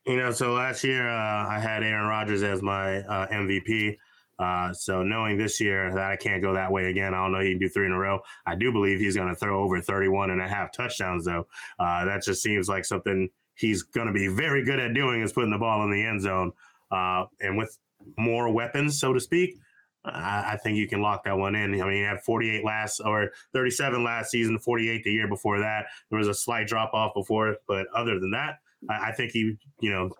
You know, so last year uh, I had Aaron Rodgers as my uh, MVP. Uh, so knowing this year that I can't go that way again, I don't know he can do three in a row. I do believe he's going to throw over 31 and a half touchdowns, though. Uh, that just seems like something he's going to be very good at doing is putting the ball in the end zone. Uh, and with more weapons, so to speak, I, I, think you can lock that one in. I mean, he had 48 last or 37 last season, 48 the year before that. There was a slight drop off before, but other than that, I, I think he, you know,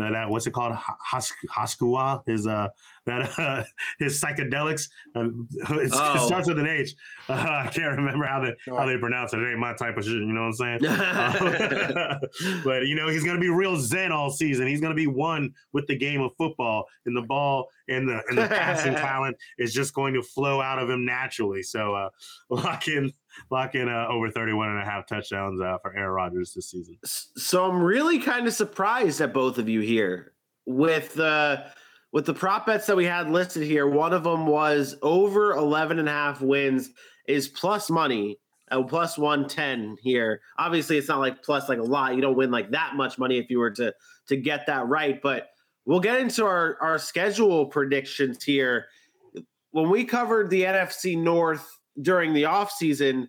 that, that what's it called Hos- Hoskua his uh that uh, his psychedelics um, oh. it starts with an H. Uh, I can't remember how they how they pronounce it. It ain't my type of shit. You know what I'm saying? uh, but you know he's gonna be real zen all season. He's gonna be one with the game of football, and the ball and the and the passing talent is just going to flow out of him naturally. So uh, lock in lock in uh, over 31 and a half touchdowns uh, for Aaron Rodgers this season. So I'm really kind of surprised at both of you here with uh with the prop bets that we had listed here. One of them was over 11 and a half wins is plus money. Uh, plus 110 here. Obviously, it's not like plus like a lot. You don't win like that much money if you were to to get that right. But we'll get into our our schedule predictions here. When we covered the NFC North during the offseason,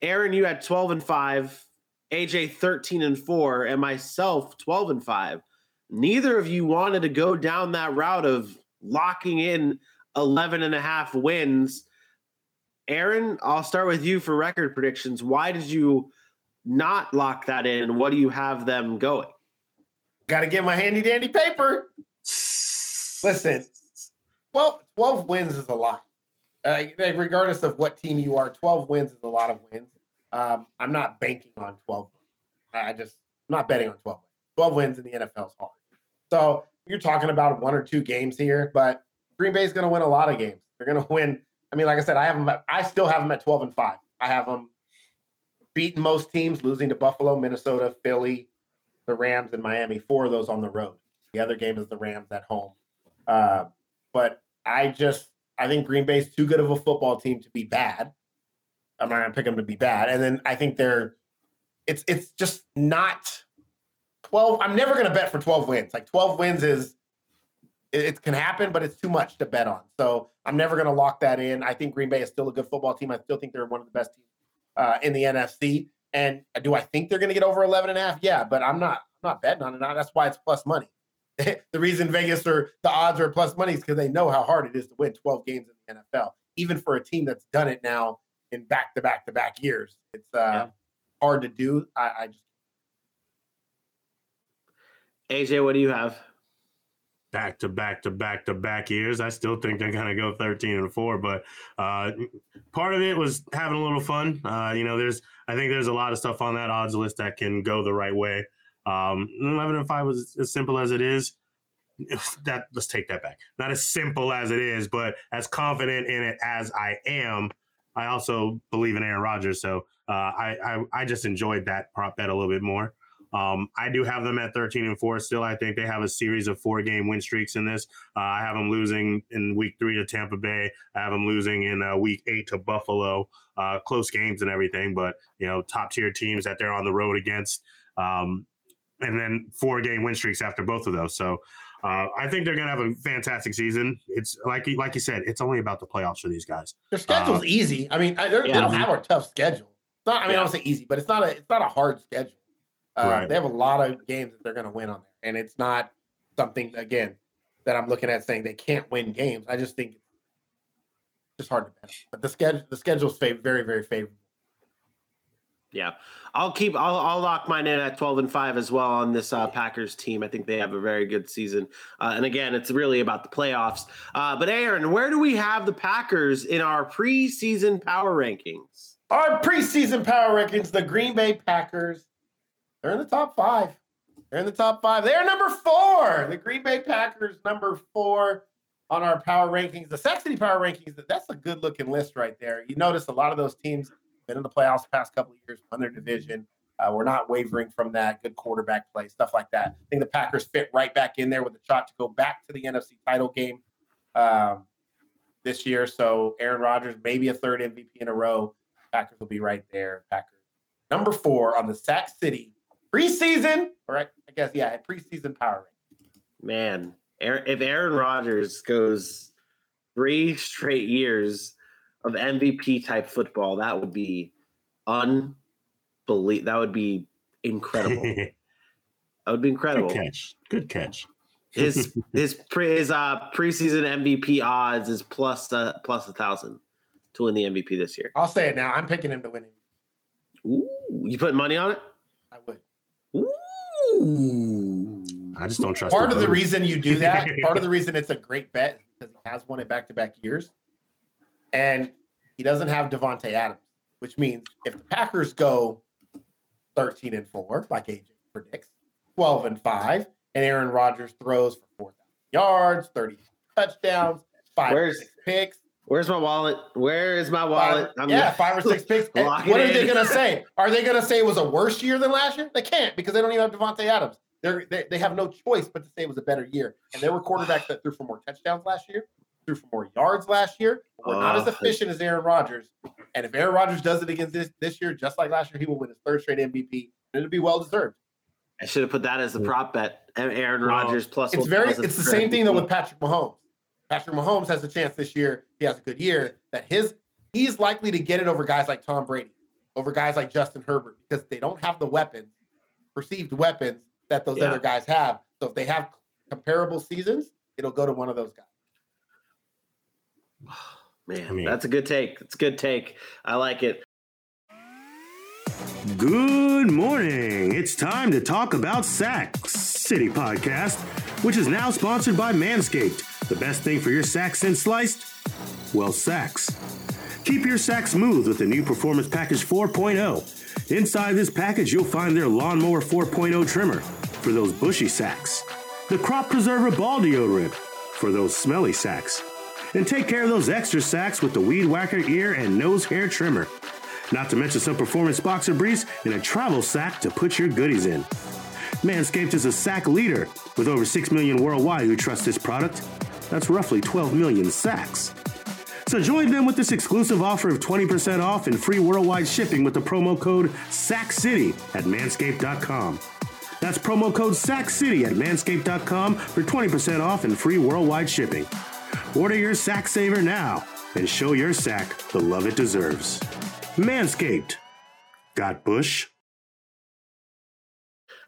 Aaron, you had 12 and 5, AJ 13 and 4, and myself 12 and 5. Neither of you wanted to go down that route of locking in 11 and a half wins. Aaron, I'll start with you for record predictions. Why did you not lock that in? What do you have them going? Got to get my handy dandy paper. Listen, well, 12 wins is a lot uh, regardless of what team you are, 12 wins is a lot of wins. Um, I'm not banking on 12 I just, I'm not betting on 12 wins. 12 wins in the NFL is hard. So you're talking about one or two games here, but Green Bay is going to win a lot of games. They're going to win. I mean, like I said, I have them. At, I still have them at 12 and five. I have them beating most teams, losing to Buffalo, Minnesota, Philly, the Rams, and Miami. Four of those on the road. The other game is the Rams at home. Uh, but I just I think Green Bay's too good of a football team to be bad. I'm not gonna pick them to be bad. And then I think they're it's it's just not 12. I'm never gonna bet for 12 wins. Like 12 wins is it, it can happen, but it's too much to bet on. So I'm never gonna lock that in. I think Green Bay is still a good football team. I still think they're one of the best teams uh, in the NFC. And do I think they're gonna get over 11 and a half? Yeah, but I'm not I'm not betting on it. That's why it's plus money. the reason Vegas or the odds are plus money is because they know how hard it is to win 12 games in the NFL, even for a team that's done it now in back to back to back years. It's uh, yeah. hard to do. I, I just AJ, what do you have? Back to back to back to back years. I still think they're gonna go 13 and four, but uh, part of it was having a little fun. Uh, you know, there's I think there's a lot of stuff on that odds list that can go the right way. Um, 11 and 5 was as simple as it is. That let's take that back. Not as simple as it is, but as confident in it as I am, I also believe in Aaron Rodgers. So uh, I, I, I just enjoyed that prop bet a little bit more. Um, I do have them at 13 and four still. I think they have a series of four game win streaks in this. Uh, I have them losing in week three to Tampa Bay. I have them losing in uh, week eight to Buffalo. Uh, close games and everything, but you know, top tier teams that they're on the road against. Um, and then four game win streaks after both of those. So uh, I think they're going to have a fantastic season. It's like you, like you said, it's only about the playoffs for these guys. Their schedule's Uh, easy. I mean, I, they're- they yeah. don't have a tough schedule. It's not. I mean, I don't say easy, but it's not a. It's not a hard schedule. Uh, Right. They have a lot of games that they're going to win on there, and it's not something again that I'm looking at saying they can't win games. I just think it's just hard to bet. But the schedule, the schedule's fav- very, very favorable. Yeah, I'll keep. I'll, I'll lock mine in at twelve and five as well on this uh, Packers team. I think they have a very good season. Uh, and again, it's really about the playoffs. Uh, but Aaron, where do we have the Packers in our preseason power rankings? Our preseason power rankings: the Green Bay Packers. They're in the top five. They're in the top five. They're number four. The Green Bay Packers, number four on our power rankings. The Sack City power rankings. That's a good looking list right there. You notice a lot of those teams been in the playoffs the past couple of years, won their division. Uh, we're not wavering from that. Good quarterback play, stuff like that. I think the Packers fit right back in there with a shot to go back to the NFC title game um, this year. So Aaron Rodgers, maybe a third MVP in a row. Packers will be right there. Packers number four on the Sack City preseason, or I I guess yeah, preseason power ranking. Man, if Aaron Rodgers goes three straight years of MVP type football, that would be unbelievable. That would be incredible. That would be incredible. catch. Good catch. his his pre his uh preseason MVP odds is plus uh, plus a thousand to win the MVP this year. I'll say it now. I'm picking him to win it. Ooh, you put money on it? I would. Ooh. I just don't trust. Part of the reason you do that, part of the reason it's a great bet is because he has won it back to back years. And he doesn't have Davante Adams, which means if the Packers go 13 and 4, like AJ predicts, 12 and 5, and Aaron Rodgers throws for 4,000 yards, 30 touchdowns, five or Where's- six picks. Where's my wallet? Where is my wallet? Five, yeah, five or six picks. What it are they going to say? Are they going to say it was a worse year than last year? They can't because they don't even have Davante Adams. They're, they they have no choice but to say it was a better year. And there were quarterbacks that threw for more touchdowns last year, threw for more yards last year. Were not as efficient as Aaron Rodgers. And if Aaron Rodgers does it against this this year, just like last year, he will win his third straight MVP, and it'll be well deserved. I should have put that as the mm. prop bet. Aaron Well, Rodgers plus. It's very it's the same thing though with Patrick Mahomes. Patrick Mahomes has a chance this year. He has a good year that his he's likely to get it over guys like Tom Brady, over guys like Justin Herbert because they don't have the weapons, perceived weapons that those Yeah. other guys have. So if they have comparable seasons, it'll go to one of those guys. Man, I mean- that's a good take. It's a good take. I like it. Good morning. It's time to talk about Sack City Podcast, which is now sponsored by Manscaped. The best thing for your sack since sliced? Well, sacks. Keep your sack smooth with the new Performance Package 4.0. Inside this package, you'll find their Lawnmower 4.0 trimmer for those bushy sacks, the Crop Preserver Ball Deodorant for those smelly sacks, and take care of those extra sacks with the Weed Whacker ear and nose hair trimmer. Not to mention some performance boxer briefs and a travel sack to put your goodies in. Manscaped is a sack leader with over 6 million worldwide who trust this product. That's roughly 12 million sacks. So join them with this exclusive offer of 20% off and free worldwide shipping with the promo code SACKCITY at manscaped.com. That's promo code SACKCITY at manscaped.com for 20% off and free worldwide shipping. Order your sack saver now and show your sack the love it deserves. Manscaped. Got Bush?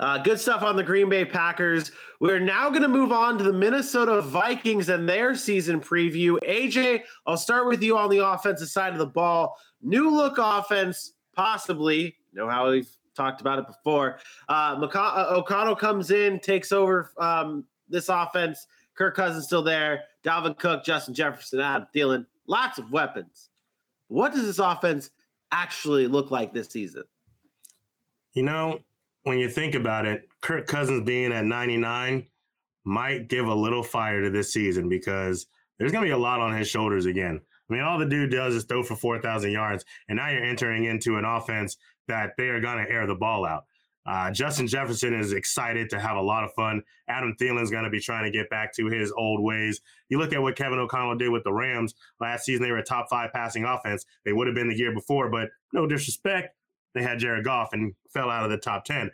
Uh, good stuff on the Green Bay Packers. We're now going to move on to the Minnesota Vikings and their season preview. AJ, I'll start with you on the offensive side of the ball. New look offense, possibly. You know how we've talked about it before. Uh, McCon- uh, O'Connell comes in, takes over um, this offense. Kirk Cousins still there. Dalvin Cook, Justin Jefferson, Adam Thielen. Lots of weapons. What does this offense actually look like this season? You know, when you think about it, Kirk Cousins being at 99 might give a little fire to this season because there's going to be a lot on his shoulders again. I mean, all the dude does is throw for 4,000 yards, and now you're entering into an offense that they are going to air the ball out. Uh, Justin Jefferson is excited to have a lot of fun. Adam Thielen's going to be trying to get back to his old ways. You look at what Kevin O'Connell did with the Rams last season, they were a top five passing offense. They would have been the year before, but no disrespect, they had Jared Goff and fell out of the top 10.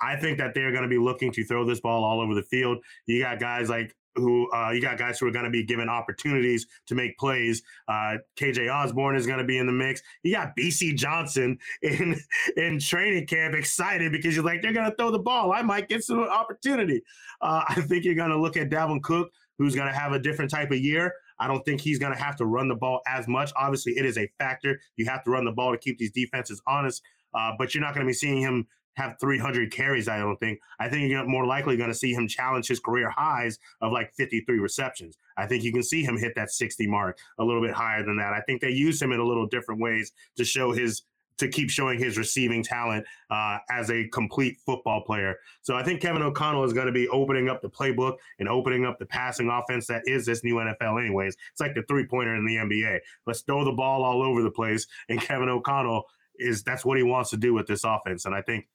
I think that they're going to be looking to throw this ball all over the field. You got guys like who uh, you got guys who are going to be given opportunities to make plays. Uh, KJ Osborn is going to be in the mix. You got Bisi Johnson in in training camp, excited because you're like they're going to throw the ball. I might get some opportunity. Uh, I think you're going to look at Dalvin Cook, who's going to have a different type of year. I don't think he's going to have to run the ball as much. Obviously, it is a factor. You have to run the ball to keep these defenses honest, uh, but you're not going to be seeing him have 300 carries. I don't think. I think you're more likely going to see him challenge his career highs of like 53 receptions. I think you can see him hit that 60 mark a little bit higher than that. I think they use him in a little different ways to show his to keep showing his receiving talent uh, as a complete football player. So I think Kevin O'Connell is going to be opening up the playbook and opening up the passing offense that is this new NFL, anyways. It's like the three pointer in the NBA. Let's throw the ball all over the place. And Kevin O'Connell is that's what he wants to do with this offense. And I think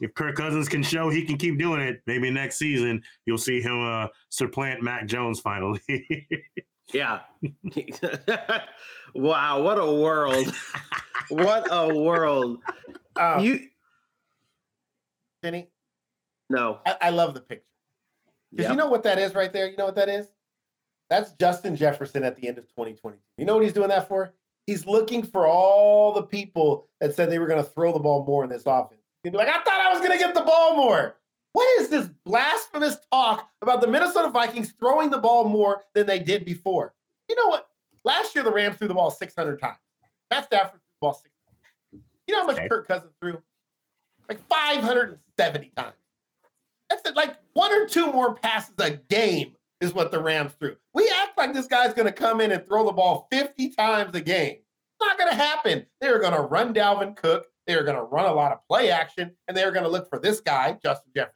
if Kirk Cousins can show he can keep doing it, maybe next season you'll see him uh, supplant Mac Jones finally. yeah. wow, what a world! what a world! Um, you Kenny, no, I, I love the picture. Because Yep. you know what that is right there? You know what that is? That's Justin Jefferson at the end of 2022. You know what he's doing that for? He's looking for all the people that said they were going to throw the ball more in this offense. He'd be like, I thought I was going to get the ball more. What is this blasphemous talk about the Minnesota Vikings throwing the ball more than they did before? You know what? Last year, the Rams threw the ball 600 times. Matt Stafford threw the ball 600 You know how much Okay. Kirk Cousins threw? Like 570 times. That's it, like one or two more passes a game is what the Rams threw. We like this guy's going to come in and throw the ball 50 times a game. It's not going to happen. They're going to run Dalvin Cook. They're going to run a lot of play action, and they're going to look for this guy, Justin Jefferson,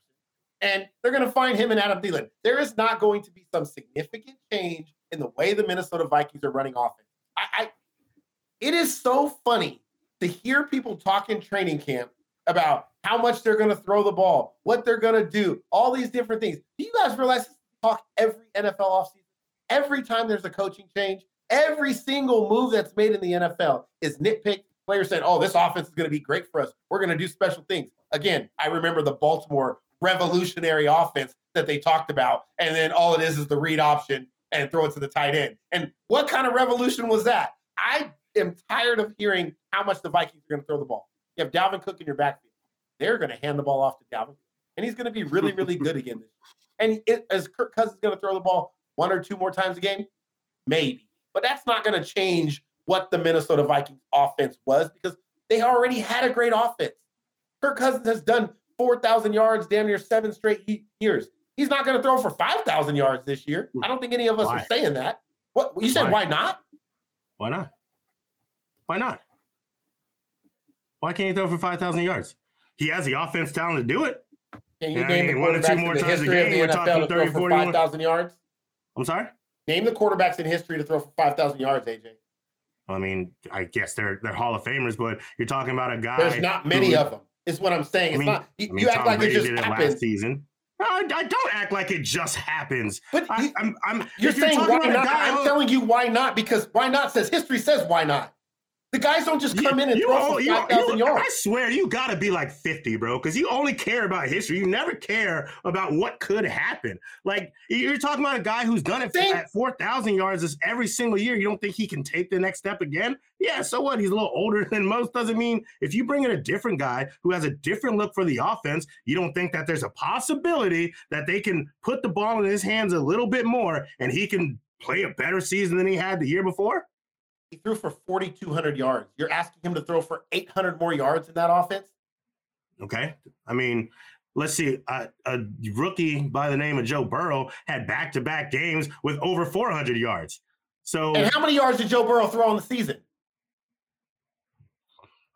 and they're going to find him and Adam Thielen. There is not going to be some significant change in the way the Minnesota Vikings are running offense. I, I it is so funny to hear people talk in training camp about how much they're going to throw the ball, what they're going to do, all these different things. Do you guys realize talk every NFL offseason? Every time there's a coaching change, every single move that's made in the NFL is nitpicked. Players saying, oh, this offense is going to be great for us. We're going to do special things. Again, I remember the Baltimore revolutionary offense that they talked about. And then all it is is the read option and throw it to the tight end. And what kind of revolution was that? I am tired of hearing how much the Vikings are going to throw the ball. You have Dalvin Cook in your backfield. They're going to hand the ball off to Dalvin, and he's going to be really, really good again. And it, is Kirk Cousins going to throw the ball one or two more times a game? Maybe, but that's not going to change what the Minnesota Vikings offense was because they already had a great offense. Kirk Cousins has done 4,000 yards damn near seven straight years. He's not going to throw for 5,000 yards this year. I don't think any of us Why? are saying that. What you said? Why? Why not? Why not? Why not? Why can't he throw for 5,000 yards? He has the offense talent to do it. Can you I name mean, the one or two more times a game, we're NFL talking to throw 30, for 5,000 yards? I'm sorry? Name the quarterbacks in history to throw for 5,000 yards, AJ. I mean, I guess they're they're Hall of Famers, but you're talking about a guy. There's not many who- of them, is what I'm saying. I It's mean- not, you, I mean, you act like it just it last season. I, I don't act like it just happens. But I, you, I'm, you're if saying talking why not? guy I'm who- telling you why not because why not says history says why not. The guys don't just come in and You- throw you- you- 5,000 you- yards. I swear, you got to be like 50, bro, because you only care about history. You never care about what could happen. Like, you're talking about a guy who's done it at 4,000 yards this every single year. You don't think he can take the next step again? Yeah, so what? He's a little older than most. Doesn't mean if you bring in a different guy who has a different look for the offense, you don't think that there's a possibility that they can put the ball in his hands a little bit more and he can play a better season than he had the year before? He threw for 4,200 yards. You're asking him to throw for 800 more yards in that offense? Okay. I mean, let's see. A, a rookie by the name of Joe Burrow had back to back games with over 400 yards. So And how many yards did Joe Burrow throw in the season?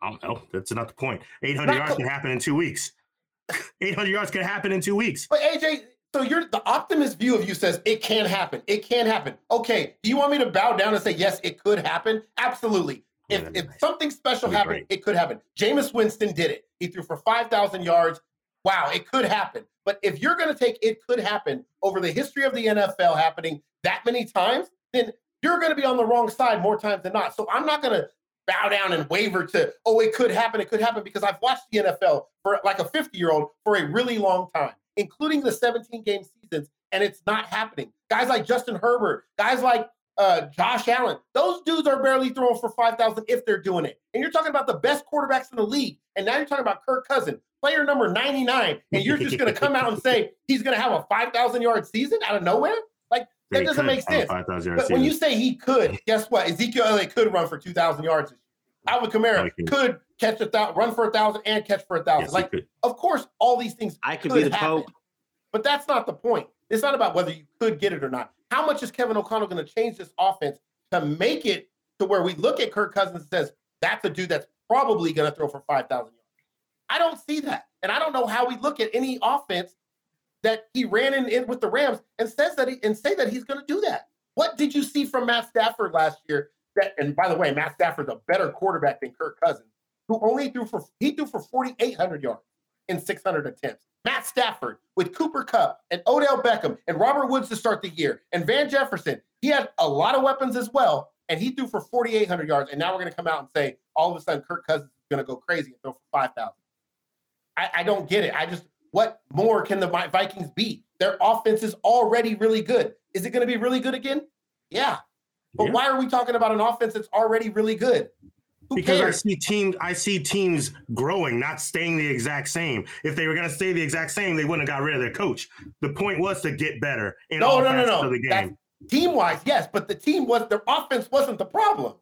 I don't know. That's not the point. 800 Not yards co- can happen in two weeks. 800 yards can happen in two weeks. But AJ, so you're the optimist view of you says it can happen. It can happen. Okay. Do you want me to bow down and say yes, it could happen? Absolutely. If, Yeah, if something special That'd happened, it could happen. Jameis Winston did it. He threw for 5,000 yards wow, it could happen. But if you're going to take it could happen over the history of the NFL happening that many times, then you're going to be on the wrong side more times than not. So I'm not going to bow down and waver to, oh, it could happen, it could happen, because I've watched the NFL for like a 50 year old for a really long time, including the 17 game seasons, and it's not happening. Guys like Justin Herbert, guys like uh, Josh Allen, those dudes are barely throwing for 5,000 if they're doing it. And you're talking about the best quarterbacks in the league. And now you're talking about Kirk Cousins, player number 99, and you're just going to come out and say he's going to have a 5,000 yard season out of nowhere? Like, that doesn't make sense. 5,000 yard But when you say he could, guess what? Ezekiel Elliott could run for 2,000 yards. this year. Alvin Kamara Like- could catch a thousand, run for a thousand, and catch for a thousand. Yes, like, of course, all these things I could could be the happen. Pope. But that's not the point. It's not about whether you could get it or not. How much is Kevin O'Connell going to change this offense to make it to where we look at Kirk Cousins and says that's a dude that's probably going to throw for 5,000 yards? I don't see that. And I don't know how we look at any offense that he ran in, in with the Rams and says that he and say that he's going to do that. What did you see from Matt Stafford last year? And by the way, Matt Stafford's a better quarterback than Kirk Cousins, who only threw for he threw for 4,800 yards in 600 attempts. Matt Stafford with Cooper Kupp and Odell Beckham and Robert Woods to start the year and Van Jefferson. He had a lot of weapons as well, and he threw for 4,800 yards. And now we're going to come out and say all of a sudden Kirk Cousins is going to go crazy and throw for 5,000. I, I don't get it. I just what more can the Vikings be? Their offense is already really good. Is it going to be really good again? Yeah. But Yeah. why are we talking about an offense that's already really good? Who because I see teams, I see teams growing, not staying the exact same. If they were going to stay the exact same, they wouldn't have got rid of their coach. The point was to get better in No, all no, no, no. of the game. Team wise, yes, but the team was their offense wasn't the problem.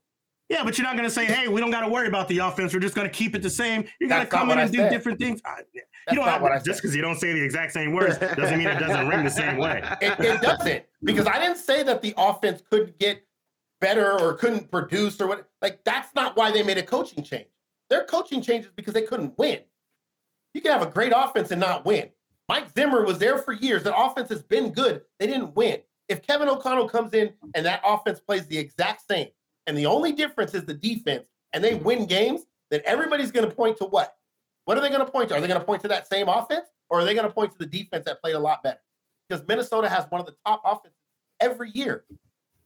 Yeah, but you're not going to say, "Hey, we don't got to worry about the offense. We're just going to keep it the same." You're going to come in and do different things. I, That's you don't not have, what I just because you don't say the exact same words doesn't mean it doesn't ring the same way. It, it doesn't because I didn't say that the offense couldn't get better or couldn't produce or what. Like that's not why they made a coaching change. Their coaching changes because they couldn't win. You can have a great offense and not win. Mike Zimmer was there for years. The offense has been good. They didn't win. If Kevin O'Connell comes in and that offense plays the exact same, and the only difference is the defense, and they win games, then everybody's going to point to what? What are they going to point to? Are they going to point to that same offense, or are they going to point to the defense that played a lot better? Because Minnesota has one of the top offenses every year.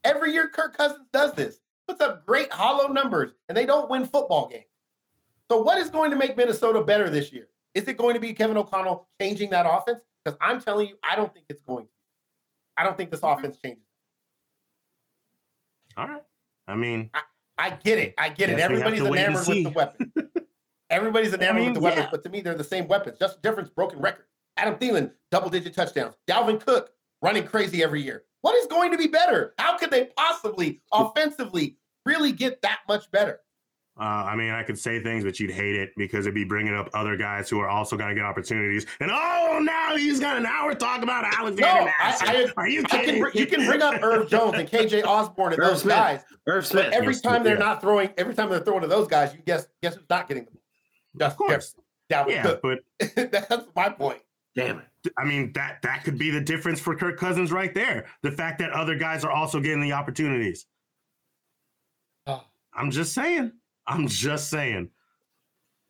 Every year, Kirk Cousins does this, puts up great hollow numbers, and they don't win football games. So, what is going to make Minnesota better this year? Is it going to be Kevin O'Connell changing that offense? Because I'm telling you, I don't think it's going to. I don't think this offense changes. All right. I mean, I get it. I get it. Guess we have Everybody's enamored with the weapon. Everybody's enamored mean, with the weapons, yeah. but to me, they're the same weapons. Just difference, broken record. Adam Thielen, double digit touchdowns. Dalvin Cook, running crazy every year. What is going to be better? How could they possibly offensively really get that much better? uh, I mean, I could say things, but you'd hate it because it'd be bringing up other guys who are also going to get opportunities. And oh, now he's got an hour talk about Alexander No, I- I- are you I can, kidding? br- you can bring up Irv Jones and KJ Osborne and Irv those Smith. guys, Irv Smith. but every Yes, time they're yeah. not throwing, every time they're throwing to those guys, you guess guess who's not getting them? of Justin course. Jefferson, Yeah, but That's my point. Damn it. I mean that that could be the difference for Kirk Cousins right there. The fact that other guys are also getting the opportunities. Oh. I'm just saying. I'm just saying.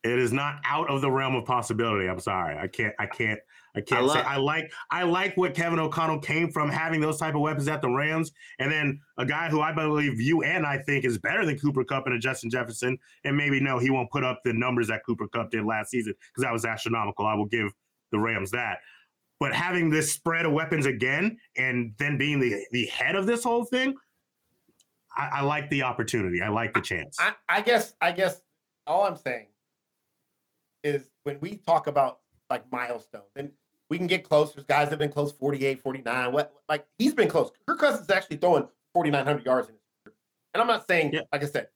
It is not out of the realm of possibility. I'm sorry. I can't. I can't. I can't I say. I like. I like what Kevin O'Connell came from having those type of weapons at the Rams, and then a guy who I believe you and I think is better than Cooper Kupp and a Justin Jefferson, and maybe no, he won't put up the numbers that Cooper Kupp did last season because that was astronomical. I will give the Rams that. But having this spread of weapons again, and then being the the head of this whole thing, I, I like the opportunity. I like the chance. I, I guess I guess all I'm saying is when we talk about like milestones and we can get close. There's guys that have been close 48, 49. What like he's been close. Kirk Cousins is actually throwing 4,900 yards in his career. And I'm not saying, Yeah. like I said,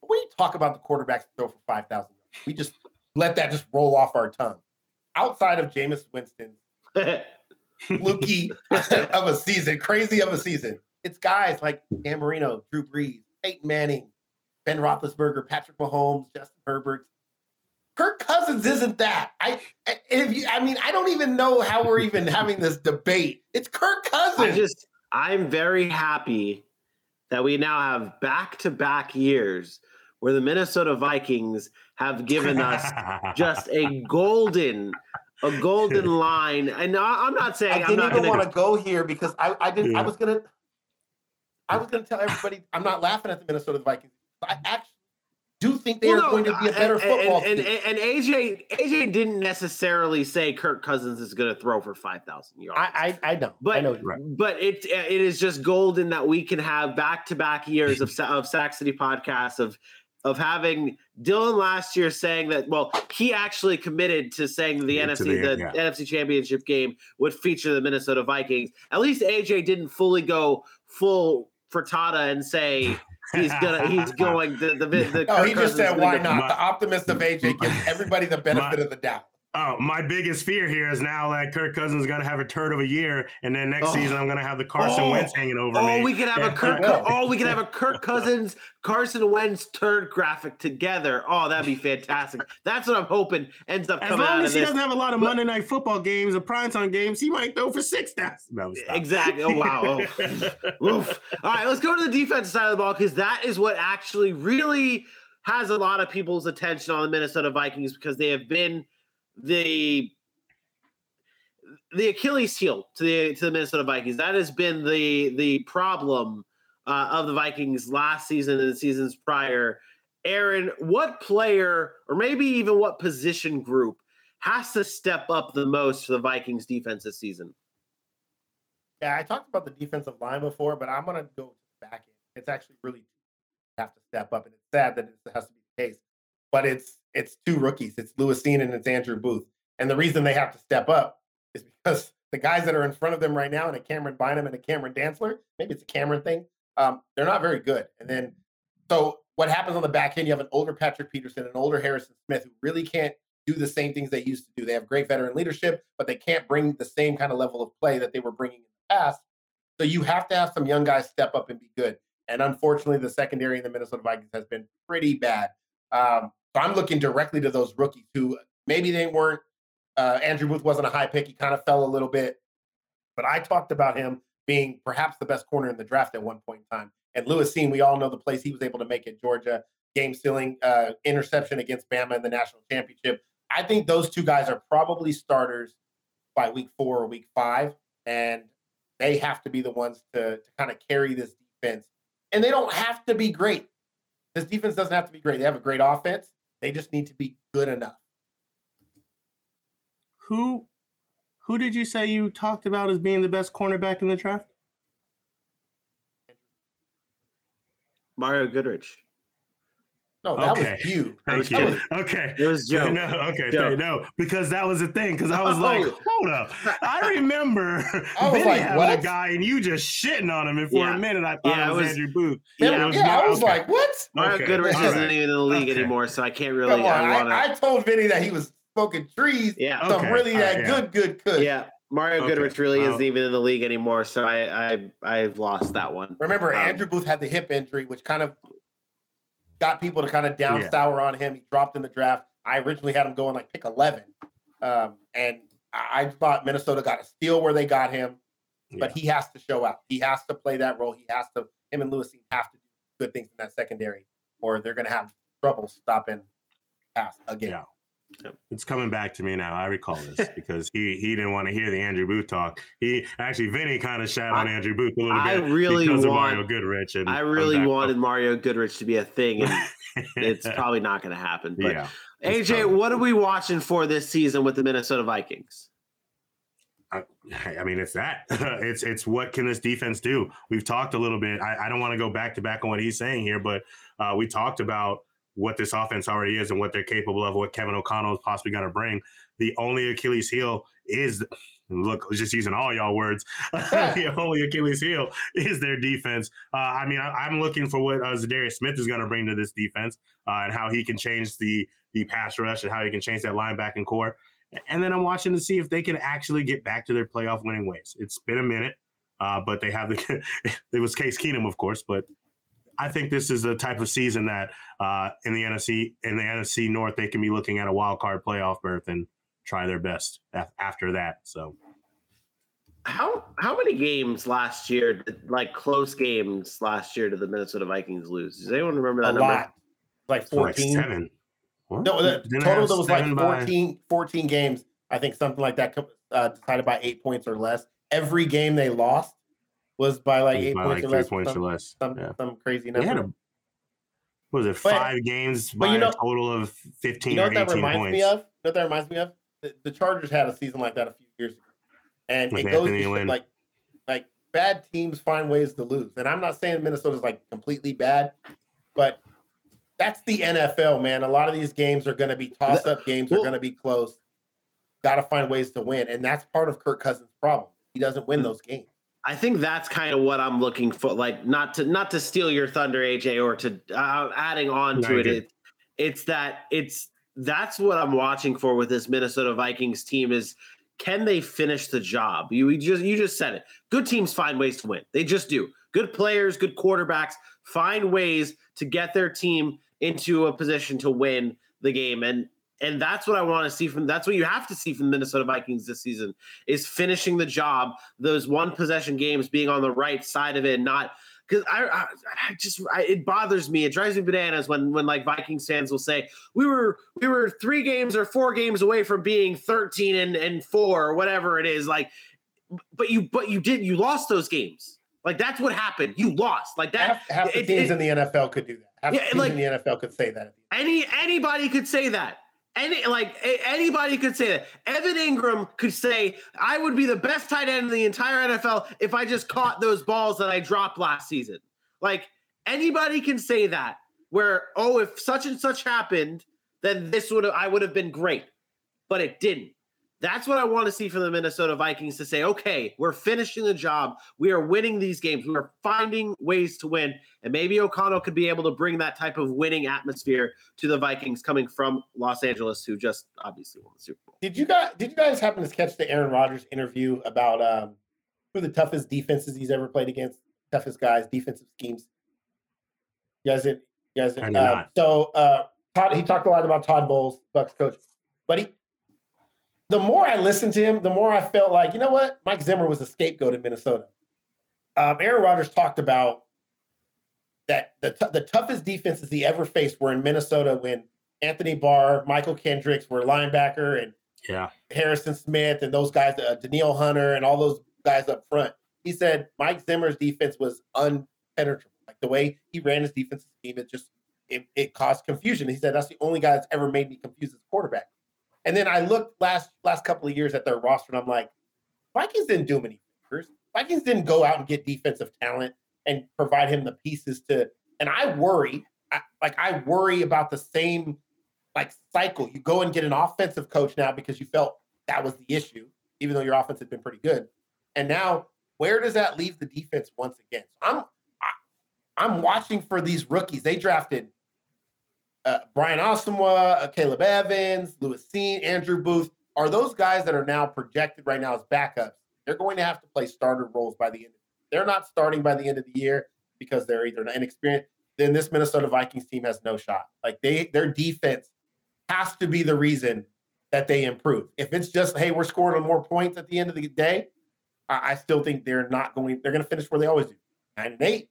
when you talk about the quarterbacks throw for 5,000 yards, we just let that just roll off our tongue. Outside of Jameis Winston, fluky of a season, crazy of a season. It's guys like Dan Marino, Drew Brees, Peyton Manning, Ben Roethlisberger, Patrick Mahomes, Justin Herbert. Kirk Cousins isn't that. I I- if you, I mean, I don't even know how we're even having this debate. It's Kirk I Cousins. just, I'm very happy that we now have back to back years where the Minnesota Vikings have given us just a golden a golden line. And I, I'm not saying I I'm didn't even want to go here because I, I didn't. I was gonna. I was gonna tell everybody I'm not laughing at the Minnesota Vikings. I actually do think they Well, are no, going to be a better and, football and, team. and, and AJ AJ didn't necessarily say Kirk Cousins is going to throw for five thousand yards. I, I I know. But I know. Right. but it it is just golden that we can have back to back years of Sa- of Sack City podcasts of of having Dylan last year saying that well he actually committed to saying the Yeah, NFC the- the, yeah. NFC Championship game would feature the Minnesota Vikings. At least AJ didn't fully go full frittata and say he's gonna he's going the the, the No, Kirk he just Cousins said, "Why gonna- not?" The optimist of AJ gives everybody the benefit My- of the doubt. Oh, my biggest fear here is now that Kirk Cousins is going to have a turd of a year, and then next Oh. season I'm going to have the Carson Oh. Wentz hanging over oh, me. Oh, we could have a Yeah. Kirk. Oh, we could have a Kirk Cousins, Carson Wentz turd graphic together. Oh, that'd be fantastic. That's what I'm hoping ends up As coming out long as he doesn't have a lot of Monday night football games or primetime games, he might throw for six thousand. No, stop. Exactly. Oh wow. Oh. Oof. All right, let's go to the defensive side of the ball because that is what actually really has a lot of people's attention on the Minnesota Vikings because they have been the the Achilles heel to the to the Minnesota Vikings. That has been the the problem uh, of the Vikings last season and the seasons prior. Aaron, what player or maybe even what position group has to step up the most for the Vikings defense this season? Yeah, I talked about the defensive line before, but I'm gonna go back in. It's actually really have to step up, and it's sad that it has to be the case. But it's it's two rookies. It's Lewis and it's Andrew Booth. And the reason they have to step up is because the guys that are in front of them right now, and a Camryn Bynum and a Cameron Dantzler, maybe it's a Cameron thing. Um, they're not very good. And then so what happens on the back end? You have an older Patrick Peterson, an older Harrison Smith, who really can't do the same things they used to do. They have great veteran leadership, but they can't bring the same kind of level of play that they were bringing in the past. So you have to have some young guys step up and be good. And unfortunately, the secondary in the Minnesota Vikings has been pretty bad. Um, so I'm looking directly to those rookies who maybe they weren't. Uh, Andrew Booth wasn't a high pick; he kind of fell a little bit. But I talked about him being perhaps the best corner in the draft at one point in time. And Lewis Cine, we all know the place he was able to make at Georgia, game stealing uh, interception against Bama in the national championship. I think those two guys are probably starters by week four or week five, and they have to be the ones to, to kind of carry this defense. And they don't have to be great. This defense doesn't have to be great. They have a great offense. They just need to be good enough. Who, who did you say you talked about as being the best cornerback in the draft? Mario Goodrich. No, that Okay. was you. Thank was you. Joe. Okay. It was Joe. No, okay, Joe. no, because that was the thing. Because I was like, Oh. hold up, I remember I was Vinny like, having what? a guy and you just shitting on him, and for Yeah. a minute I thought Yeah, it it was, was- Andrew Booth. Yeah, Yeah, it was I not- was okay. like, what? Mario Okay, Goodrich all isn't even in the league Okay. anymore, so I can't really. On. I I, wanna, I told Vinny that he was smoking trees. yeah, Some Okay, really that right, yeah. good, good, good. yeah. Mario Okay. Goodrich really Wow. isn't even in the league anymore, so I I I've lost that one. Remember, Um, Andrew Booth had the hip injury, which kind of got people to kind of down Yeah. sour on him. He dropped in the draft. I originally had him going like pick 11. Um, and I thought Minnesota got a steal where they got him, but he has to show out. He has to play that role. He has to, him and Lewis have to do good things in that secondary, or they're going to have trouble stopping pass again. Yeah. Yep. It's coming back to me now. I recall this because he he didn't want to hear the Andrew Booth talk. He actually Vinny kind of shat on I- Andrew Booth a little I bit really because want- of Mario Goodrich. And I really wanted up. Mario Goodrich to be a thing, and it's probably not going to happen. But yeah. AJ, coming. what are we watching for this season with the Minnesota Vikings? I, I mean, it's that. it's it's what can this defense do? We've talked a little bit. I, I don't want to go back to back on what he's saying here, but uh, we talked about what this offense already is and what they're capable of, what Kevin O'Connell is possibly going to bring. The only Achilles heel is look, just using all y'all words. the only Achilles heel is their defense. Uh, I mean, I, I'm looking for what uh, Za'Darius Smith is going to bring to this defense uh, and how he can change the the pass rush and how he can change that linebacking core. And then I'm watching to see if they can actually get back to their playoff winning ways. It's been a minute, uh, but they have the. it was Case Keenum, of course, but I think this is the type of season that uh, in the NFC in the NFC North they can be looking at a wild card playoff berth and try their best after that. So How how many games last year, like close games last year, did the Minnesota Vikings lose? Does anyone remember that a number? lot. Like like 14. seven. What? No, the Didn't total have that was like seven by- 14, 14 games. I think something like that uh, decided by eight points or less. Every game they lost was by like eight by points, like or, three less, points some, or less. Some, yeah. some crazy They had a, what was it But- five games but by you know- a total of fifteen You know or that eighteen reminds points? me of? You know what that reminds me of? The, the Chargers had a season like that a few years ago, and With it goes to like like bad teams find ways to lose. And I'm not saying Minnesota's like completely bad, but that's the NFL, man. A lot of these games are going to be toss up games. They're going to be close. Got to find ways to win, and that's part of Kirk Cousins' problem. He doesn't win hmm. those games. I think that's kind of what I'm looking for. Like, not to not to steal your thunder, AJ, or to uh, adding on to it, it. It's that it's that's what I'm watching for with this Minnesota Vikings team is can they finish the job? You, you just you just said it. Good teams find ways to win. They just do. Good players, good quarterbacks find ways to get their team into a position to win the game and and that's what I want to see from that's what you have to see from the Minnesota Vikings this season is finishing the job those one possession games being on the right side of it and not because I, I, I just I, it bothers me it drives me bananas when when like Vikings fans will say we were we were three games or four games away from being 13 and and four or whatever it is like but you but you did you lost those games like that's what happened you lost like that Half, half the it- teams it- in the NFL could do that. Half Yeah, the teams like- in the NFL could say that. any anybody could say that. Any like anybody could say that. Evan Engram could say, "I would be the best tight end in the entire NFL if I just caught those balls that I dropped last season." Like anybody can say that. Where oh, if such and such happened, then this would I would have been great, but it didn't. That's what I want to see from the Minnesota Vikings to say, okay, we're finishing the job. We are winning these games. We are finding ways to win. And maybe O'Connell could be able to bring that type of winning atmosphere to the Vikings coming from Los Angeles, who just obviously won the Super Bowl. Did you guys did you guys happen to catch the Aaron Rodgers interview about um who the toughest defenses he's ever played against, toughest guys, defensive schemes? You guys did you guys did, I did uh, not. so uh Todd he talked a lot about Todd Bowles, Bucks coach. But he the more I listened to him, the more I felt like, you know what? Mike Zimmer was a scapegoat in Minnesota. Um, Aaron Rodgers talked about that the, t- the toughest defenses he ever faced were in Minnesota when Anthony Barr, Michael Kendricks were linebacker, and Yeah. Harrison Smith and those guys, uh, Danielle Hunter and all those guys up front. He said Mike Zimmer's defense was unpenetrable. Like the way he ran his defensive scheme, it just it, it caused confusion. He said that's the only guy that's ever made me confused as quarterback. And then I looked last last couple of years at their roster, and I'm like, Vikings didn't do many favors. Vikings didn't go out and get defensive talent and provide him the pieces to. And I worry, I, like I worry about the same like cycle. You go and get an offensive coach now because you felt that was the issue, even though your offense had been pretty good. And now, where does that leave the defense once again? So I'm I, I'm watching for these rookies. They drafted uh, Brian Asamoah, uh, Caleb Evans, Lewis Cine, Andrew Booth. Are those guys that are now projected right now as backups? They're going to have to play starter roles by the end. They're not starting by the end of the year because they're either inexperienced. Then this Minnesota Vikings team has no shot. Like they, their defense has to be the reason that they improve. If it's just, hey, we're scoring on more points at the end of the day, I, I still think they're not going. They're going to finish where they always do, nine and eight,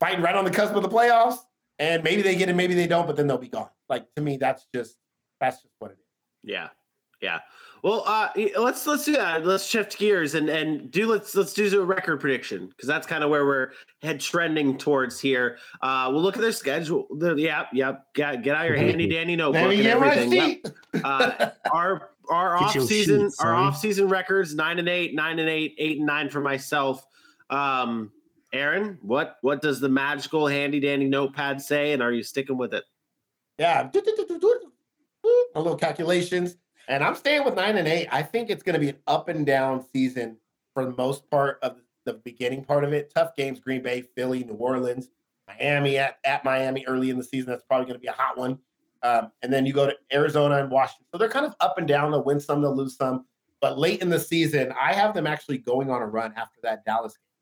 fighting right on the cusp of the playoffs. And maybe they get it, maybe they don't, but then they'll be gone. Like to me, that's just that's just what it is. Yeah, yeah. Well, uh, let's let's do that. Let's shift gears and and do let's let's do a record prediction because that's kind of where we're head trending towards here. Uh, we'll look at their schedule. The, yeah, yeah. Get, get out your handy dandy notebook Let me and get everything. Yep. Uh, our our off season sheet, our off season records nine and eight, nine and eight, eight and nine for myself. Um, Aaron, what what does the magical handy dandy notepad say, and are you sticking with it? Yeah, a little calculations, and I'm staying with nine and eight. I think it's going to be an up and down season for the most part of the beginning part of it. Tough games: Green Bay, Philly, New Orleans, Miami at, at Miami early in the season. That's probably going to be a hot one. Um, and then you go to Arizona and Washington. So they're kind of up and down. They'll win some, they'll lose some. But late in the season, I have them actually going on a run after that Dallas game.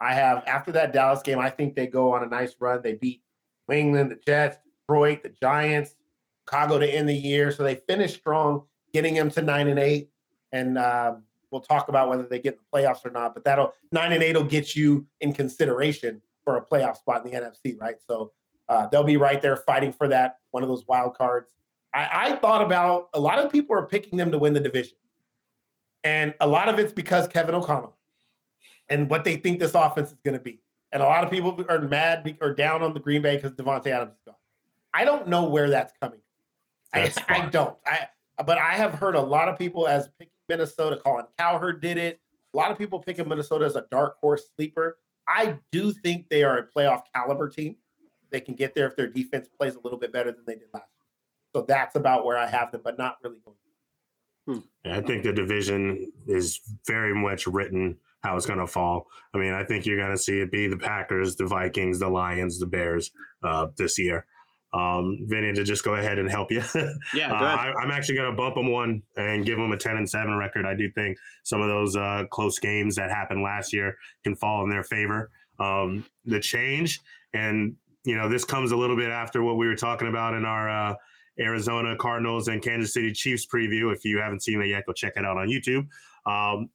I have after that Dallas game, I think they go on a nice run. They beat New England, the Jets, Detroit, the Giants, Chicago to end the year. So they finish strong, getting them to nine and eight. And um, we'll talk about whether they get in the playoffs or not. But that'll nine and eight will get you in consideration for a playoff spot in the NFC, right? So uh, they'll be right there fighting for that one of those wild cards. I, I thought about a lot of people are picking them to win the division. And a lot of it's because Kevin O'Connell and what they think this offense is going to be. And a lot of people are mad or down on the Green Bay because Davante Adams is gone. I don't know where that's coming. I, That's I fine. don't. I but I have heard a lot of people as picking Minnesota. Colin Cowherd did it. A lot of people picking Minnesota as a dark horse sleeper. I do think they are a playoff caliber team. They can get there if their defense plays a little bit better than they did last year. So that's about where I have them, but not really going. Hmm. Yeah, I think the division is very much written how it's going to fall. I mean, I think you're going to see it be the Packers, the Vikings, the Lions, the Bears uh, this year. Um, Vinny, to just go ahead and help you. Yeah, Uh. I, I'm actually going to bump them one and give them a 10 and 7 record. I do think some of those uh, close games that happened last year can fall in their favor. Um, the change, and you know, this comes a little bit after what we were talking about in our uh, Arizona Cardinals and Kansas City Chiefs preview. If you haven't seen that yet, go check it out on YouTube. Um,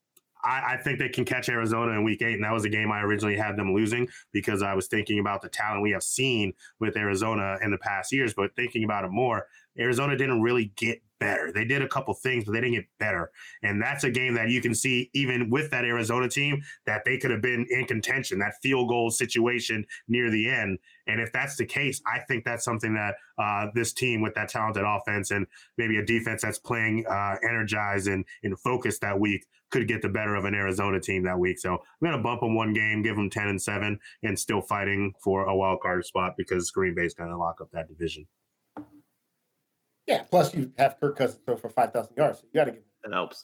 I, I think they can catch Arizona in week eight. And that was a game I originally had them losing because I was thinking about the talent we have seen with Arizona in the past years. But thinking about it more, Arizona didn't really get better. They did a couple things, but they didn't get better. And that's a game that you can see, even with that Arizona team, that they could have been in contention, that field goal situation near the end. And if that's the case, I think that's something that uh, this team with that talented offense and maybe a defense that's playing uh, energized and, focused that week could get the better of an Arizona team that week. So I'm going to bump them one game, give them 10 and 7, and still fighting for a wild card spot because Green Bay's going to lock up that division. Yeah. Plus, you have Kirk Cousins throw for five thousand yards. So you got to give. That helps.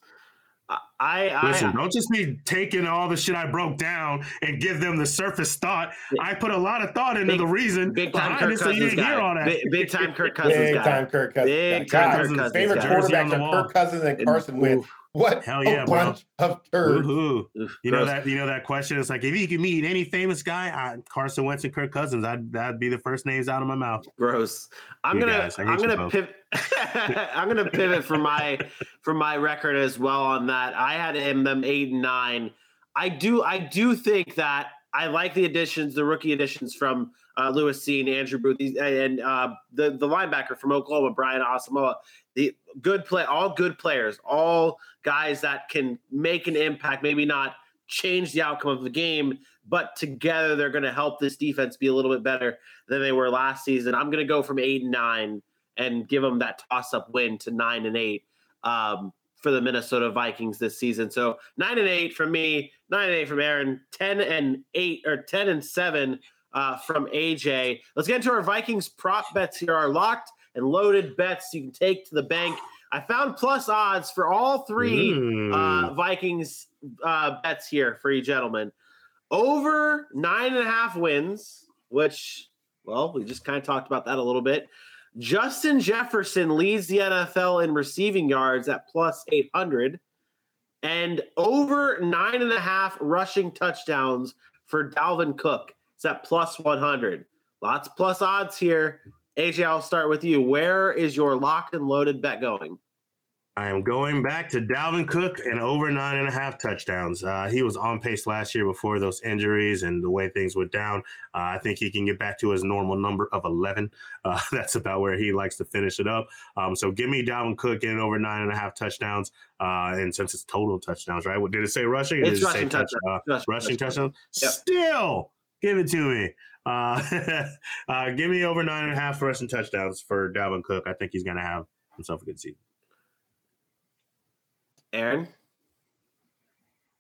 I, I, Listen, I don't just be taking all the shit I broke down and give them the surface thought. I put a lot of thought into Big- the reason big time behind Kirk it, so you Cousins didn't hear all guy. that. Big, big time Kirk Cousins Big guy. time Kirk Cousins. Big time Kirk Cousins Favorite guy. Jersey quarterbacks are. Kirk Cousins and And- Carson Wentz. Oof, What Hell a yeah, bro. bunch of turds. Woohoo. oof, You know that you know that question. It's like if you could meet any famous guy, I, Carson Wentz and Kirk Cousins, I'd that'd be the first names out of my mouth. Gross. I'm You gonna guys, I hate I'm gonna pivot I'm gonna pivot for my for my record as well on that. I had him them eight and nine. I do I do think that I like the additions, the rookie additions from uh, Lewis and Andrew Booth and uh, the the linebacker from Oklahoma, Brian Asamoah. The good play, all good players, all guys that can make an impact. Maybe not change the outcome of the game, but together they're going to help this defense be a little bit better than they were last season. I'm going to go from eight and nine and give them that toss up win to nine and eight um, for the Minnesota Vikings this season. So nine and eight from me, nine and eight from Aaron, ten and eight or ten and seven uh, from AJ. Let's get into our Vikings prop bets here. Our locked and loaded bets you can take to the bank. I found plus odds for all three Mm. uh, Vikings uh, bets here for you gentlemen. Over nine and a half wins, which, well, we just kind of talked about that a little bit. Justin Jefferson leads the NFL in receiving yards at plus 800, and over nine and a half rushing touchdowns for Dalvin Cook. It's at plus 100. Lots plus odds here. AJ, I'll start with you. Where is your locked and loaded bet going? I am going back to Dalvin Cook and over nine and a half touchdowns. Uh, he was on pace last year before those injuries and the way things went down. Uh, I think he can get back to his normal number of 11. Uh, that's about where he likes to finish it up. Um, so give me Dalvin Cook getting over nine and a half touchdowns. Uh, and since it's total touchdowns, right? What did it say rushing? It's it say rushing touch- touchdown. uh, Rushing rushing touchdown. touchdowns? Yep. Still give it to me. Uh, uh, give me over nine and a half rushing touchdowns for Dalvin Cook. I think he's going to have himself a good season. Aaron?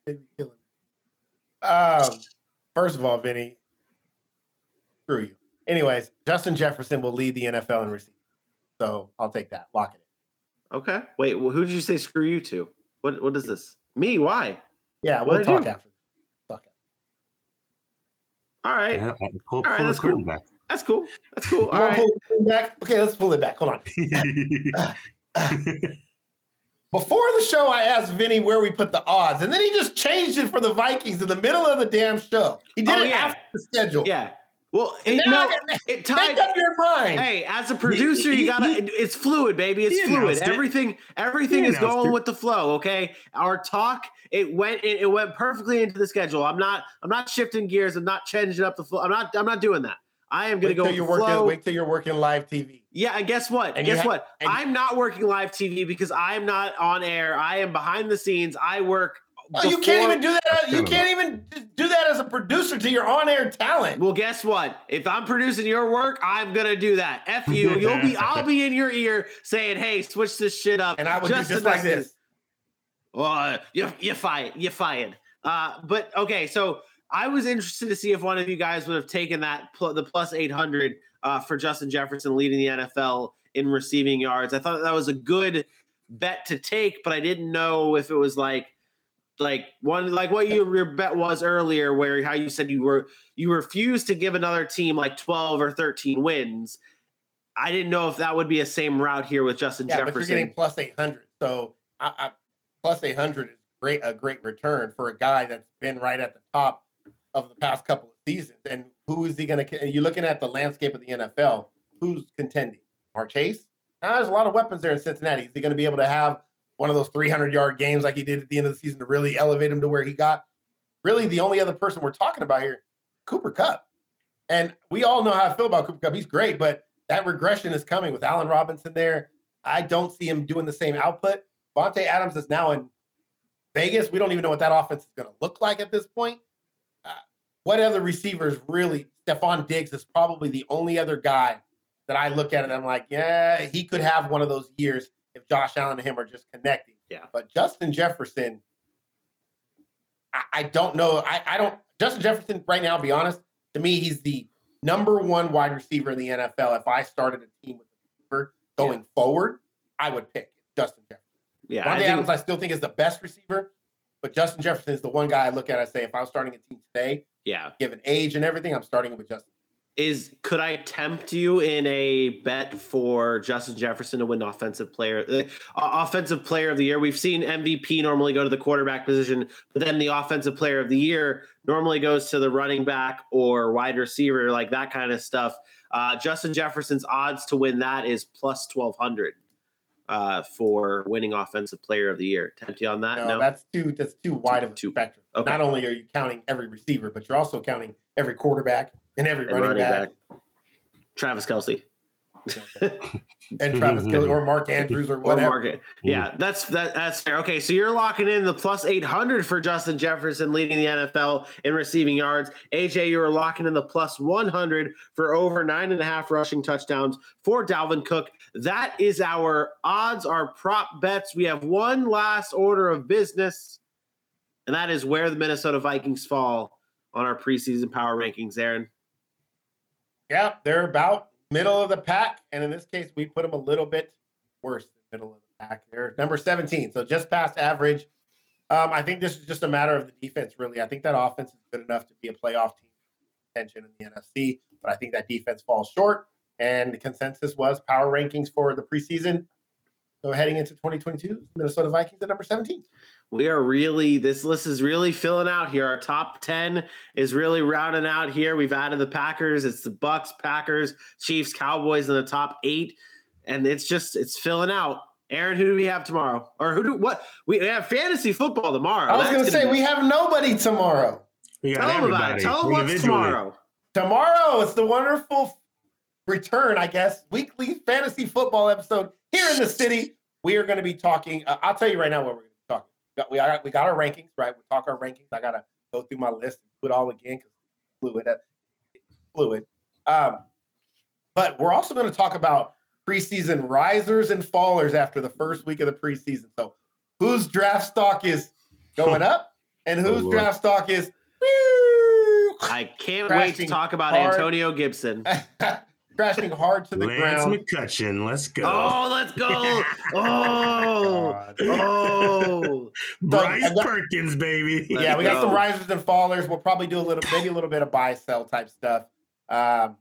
They'd be killing me. Um, first of all, Vinny, screw you. Anyways, Justin Jefferson will lead the NFL in receiving. So I'll take that. Lock it in. Okay. Wait, well, who did you say screw you to? What what is this? Me? Why? Yeah, What we'll did I talk do? after. Talk after. All right. Yeah, pull, All right, pull the that's cool. back. That's cool. That's cool. You All wanna right. pull it back? Okay, let's pull it back. Hold on. Before the show, I asked Vinny where we put the odds, and then he just changed it for the Vikings in the middle of the damn show. He did Oh, it yeah. after the schedule. Yeah. Well, it, now no, I- it Make tied. up your mind. Hey, as a producer, you gotta. it- It's fluid, baby. It's fluid. it. Everything, everything is going it. with the flow. Okay, our talk it went it, it went perfectly into the schedule. I'm not I'm not shifting gears. I'm not changing up the flow. I'm not I'm not doing that. I am going to Wait go till with you're the working. flow. Wait till you're working live TV. Yeah, and guess what? And guess ha- what? and- I'm not working live TV because I'm not on air. I am behind the scenes. I work. Oh, you can't even do that. You can't even do that as a producer to your on-air talent. Well, guess what? If I'm producing your work, I'm gonna do that. F you. You'll be. I'll be in your ear saying, "Hey, switch this shit up." and I would do just like this. Well, uh, you you fired. You fired. Uh, but okay, so I was interested to see if one of you guys would have taken that pl- the plus eight hundred uh, for Justin Jefferson leading the NFL in receiving yards. I thought that was a good bet to take, but I didn't know if it was like like one like what you, your bet was earlier, where how you said you were you refused to give another team like twelve or thirteen wins. I didn't know if that would be a same route here with Justin Yeah, but Jefferson. you're getting plus 800. So I, I, plus 800 is great, a great return for a guy that's been right at the top of the past couple of seasons. And who is he going to? You're looking at the landscape of the NFL. Who's contending? Mark Chase. Now there's a lot of weapons there in Cincinnati. Is he going to be able to have one of those 300 yard games like he did at the end of the season to really elevate him to where he got? Really, the only other person we're talking about here, Cooper Kupp. And we all know how I feel about Cooper Kupp. He's great, but that regression is coming with Allen Robinson there. I don't see him doing the same output. Vontae Adams is now in Vegas. We don't even know what that offense is going to look like at this point. Uh, what other receivers really? Stefon Diggs is probably the only other guy that I look at and I'm like, yeah, he could have one of those years Josh Allen and him are just connecting. Yeah. But Justin Jefferson, I, I don't know. I, I don't. Justin Jefferson right now, be honest, to me, he's the number one wide receiver in the NFL. If I started a team with a receiver going forward, I would pick Justin Jefferson. yeah, I Adams, I still think is the best receiver, but Justin Jefferson is the one guy I look at. I say, if I was starting a team today, yeah. given age and everything, I'm starting with Justin. Is could I tempt you in a bet for Justin Jefferson to win offensive player uh, offensive player of the year? We've seen MVP normally go to the quarterback position, but then the offensive player of the year normally goes to the running back or wide receiver, like that kind of stuff. Uh, Justin Jefferson's odds to win that is plus twelve hundred uh, for winning offensive player of the year. Tempt you on that? No, No, that's too that's too wide of a Too- spectrum. okay. Not only are you counting every receiver, but you're also counting every quarterback and every And running, running back, Travis Kelce. and Travis Kelce or Mark Andrews or or whatever. Yeah, that's that, that's fair. Okay, so you're locking in the plus 800 for Justin Jefferson leading the NFL in receiving yards. AJ, you're locking in the plus 100 for over nine and a half rushing touchdowns for Dalvin Cook. That is our odds, our prop bets. We have one last order of business, and that is where the Minnesota Vikings fall on our preseason power rankings, Aaron. Yeah, they're about middle of the pack, and in this case, we put them a little bit worse than middle of the pack. They're number 17, so just past average. Um, I think this is just a matter of the defense, really. I think that offense is good enough to be a playoff team tension in the NFC, but I think that defense falls short. And the consensus was power rankings for the preseason. So heading into 2022, Minnesota Vikings at number 17. We are really this list is really filling out here. Our top 10 is really rounding out here. We've added the Packers, it's the Bucks, Packers, Chiefs, Cowboys in the top 8 and it's just it's filling out. Aaron, who do we have tomorrow? Or who do what? We have fantasy football tomorrow. I was going to say, be- we have nobody tomorrow. We got Tell them about everybody it. Tell them what's tomorrow. Tomorrow it's the wonderful return, I guess, weekly fantasy football episode here in the city. We are going to be talking. Uh, I'll tell you right now what we're going to be talking. We got, we got, we got our rankings, right? We talk our rankings. I got to go through my list and put it all again because fluid. uh, Fluid. Um, but we're also going to talk about preseason risers and fallers after the first week of the preseason. So, whose draft stock is going up and Oh, whose Lord. draft stock is I can't wait to talk about hard. Antonio Gibson. crashing hard to the Lance ground. McCutcheon, let's go. Oh, let's go. Oh, God. oh. Bryce I got- Perkins, baby. Let's yeah, we got some risers and fallers. We'll probably do a little, maybe a little bit of buy sell type stuff. Um,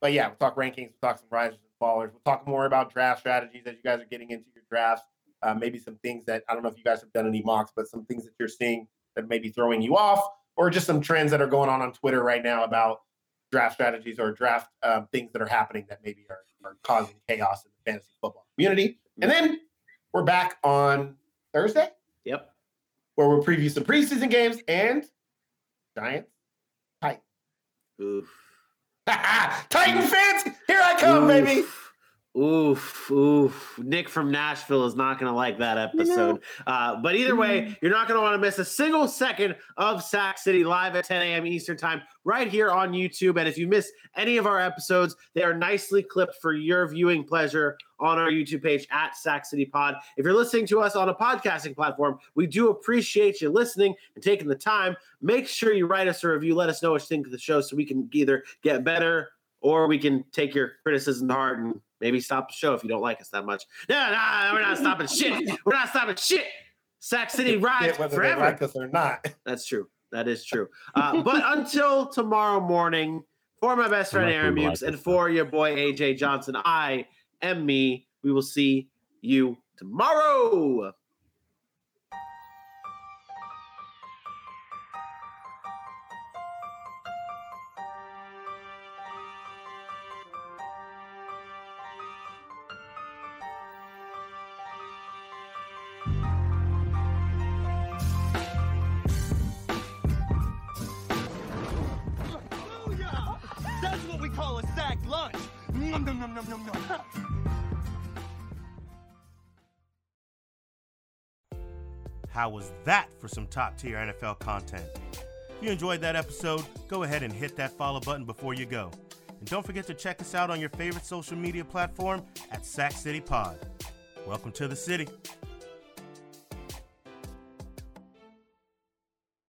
but yeah, we'll talk rankings, we'll talk some risers and fallers. We'll talk more about draft strategies as you guys are getting into your drafts. Uh, maybe some things that I don't know if you guys have done any mocks, but some things that you're seeing that may be throwing you off, or just some trends that are going on on Twitter right now about draft strategies or draft um, things that are happening that maybe are, are causing chaos in the fantasy football community. And then we're back on Thursday Yep. where we'll preview some preseason games and Giants. Oof. Titan fans, here I come, baby. Oof. Oof. Nick from Nashville is not going to like that episode. Uh, but either way, you're not going to want to miss a single second of Sack City live at 10 a.m. Eastern Time right here on YouTube. And if you miss any of our episodes, they are nicely clipped for your viewing pleasure on our YouTube page at Sack City Pod. If you're listening to us on a podcasting platform, we do appreciate you listening and taking the time. Make sure you write us a review. Let us know what you think of the show so we can either get better or we can take your criticism to heart and maybe stop the show if you don't like us that much. No, no, we're not stopping shit. We're not stopping shit. Sack City rides whether forever. they like us or not. That's true. That is true. Uh, but until tomorrow morning, for my best friend Aaron we like Mukes and for your boy AJ Johnson, I am me. We will see you tomorrow. How was that for some top tier NFL content? If you enjoyed that episode, go ahead and hit that follow button before you go. And don't forget to check us out on your favorite social media platform at Sack City Pod. Welcome to the city.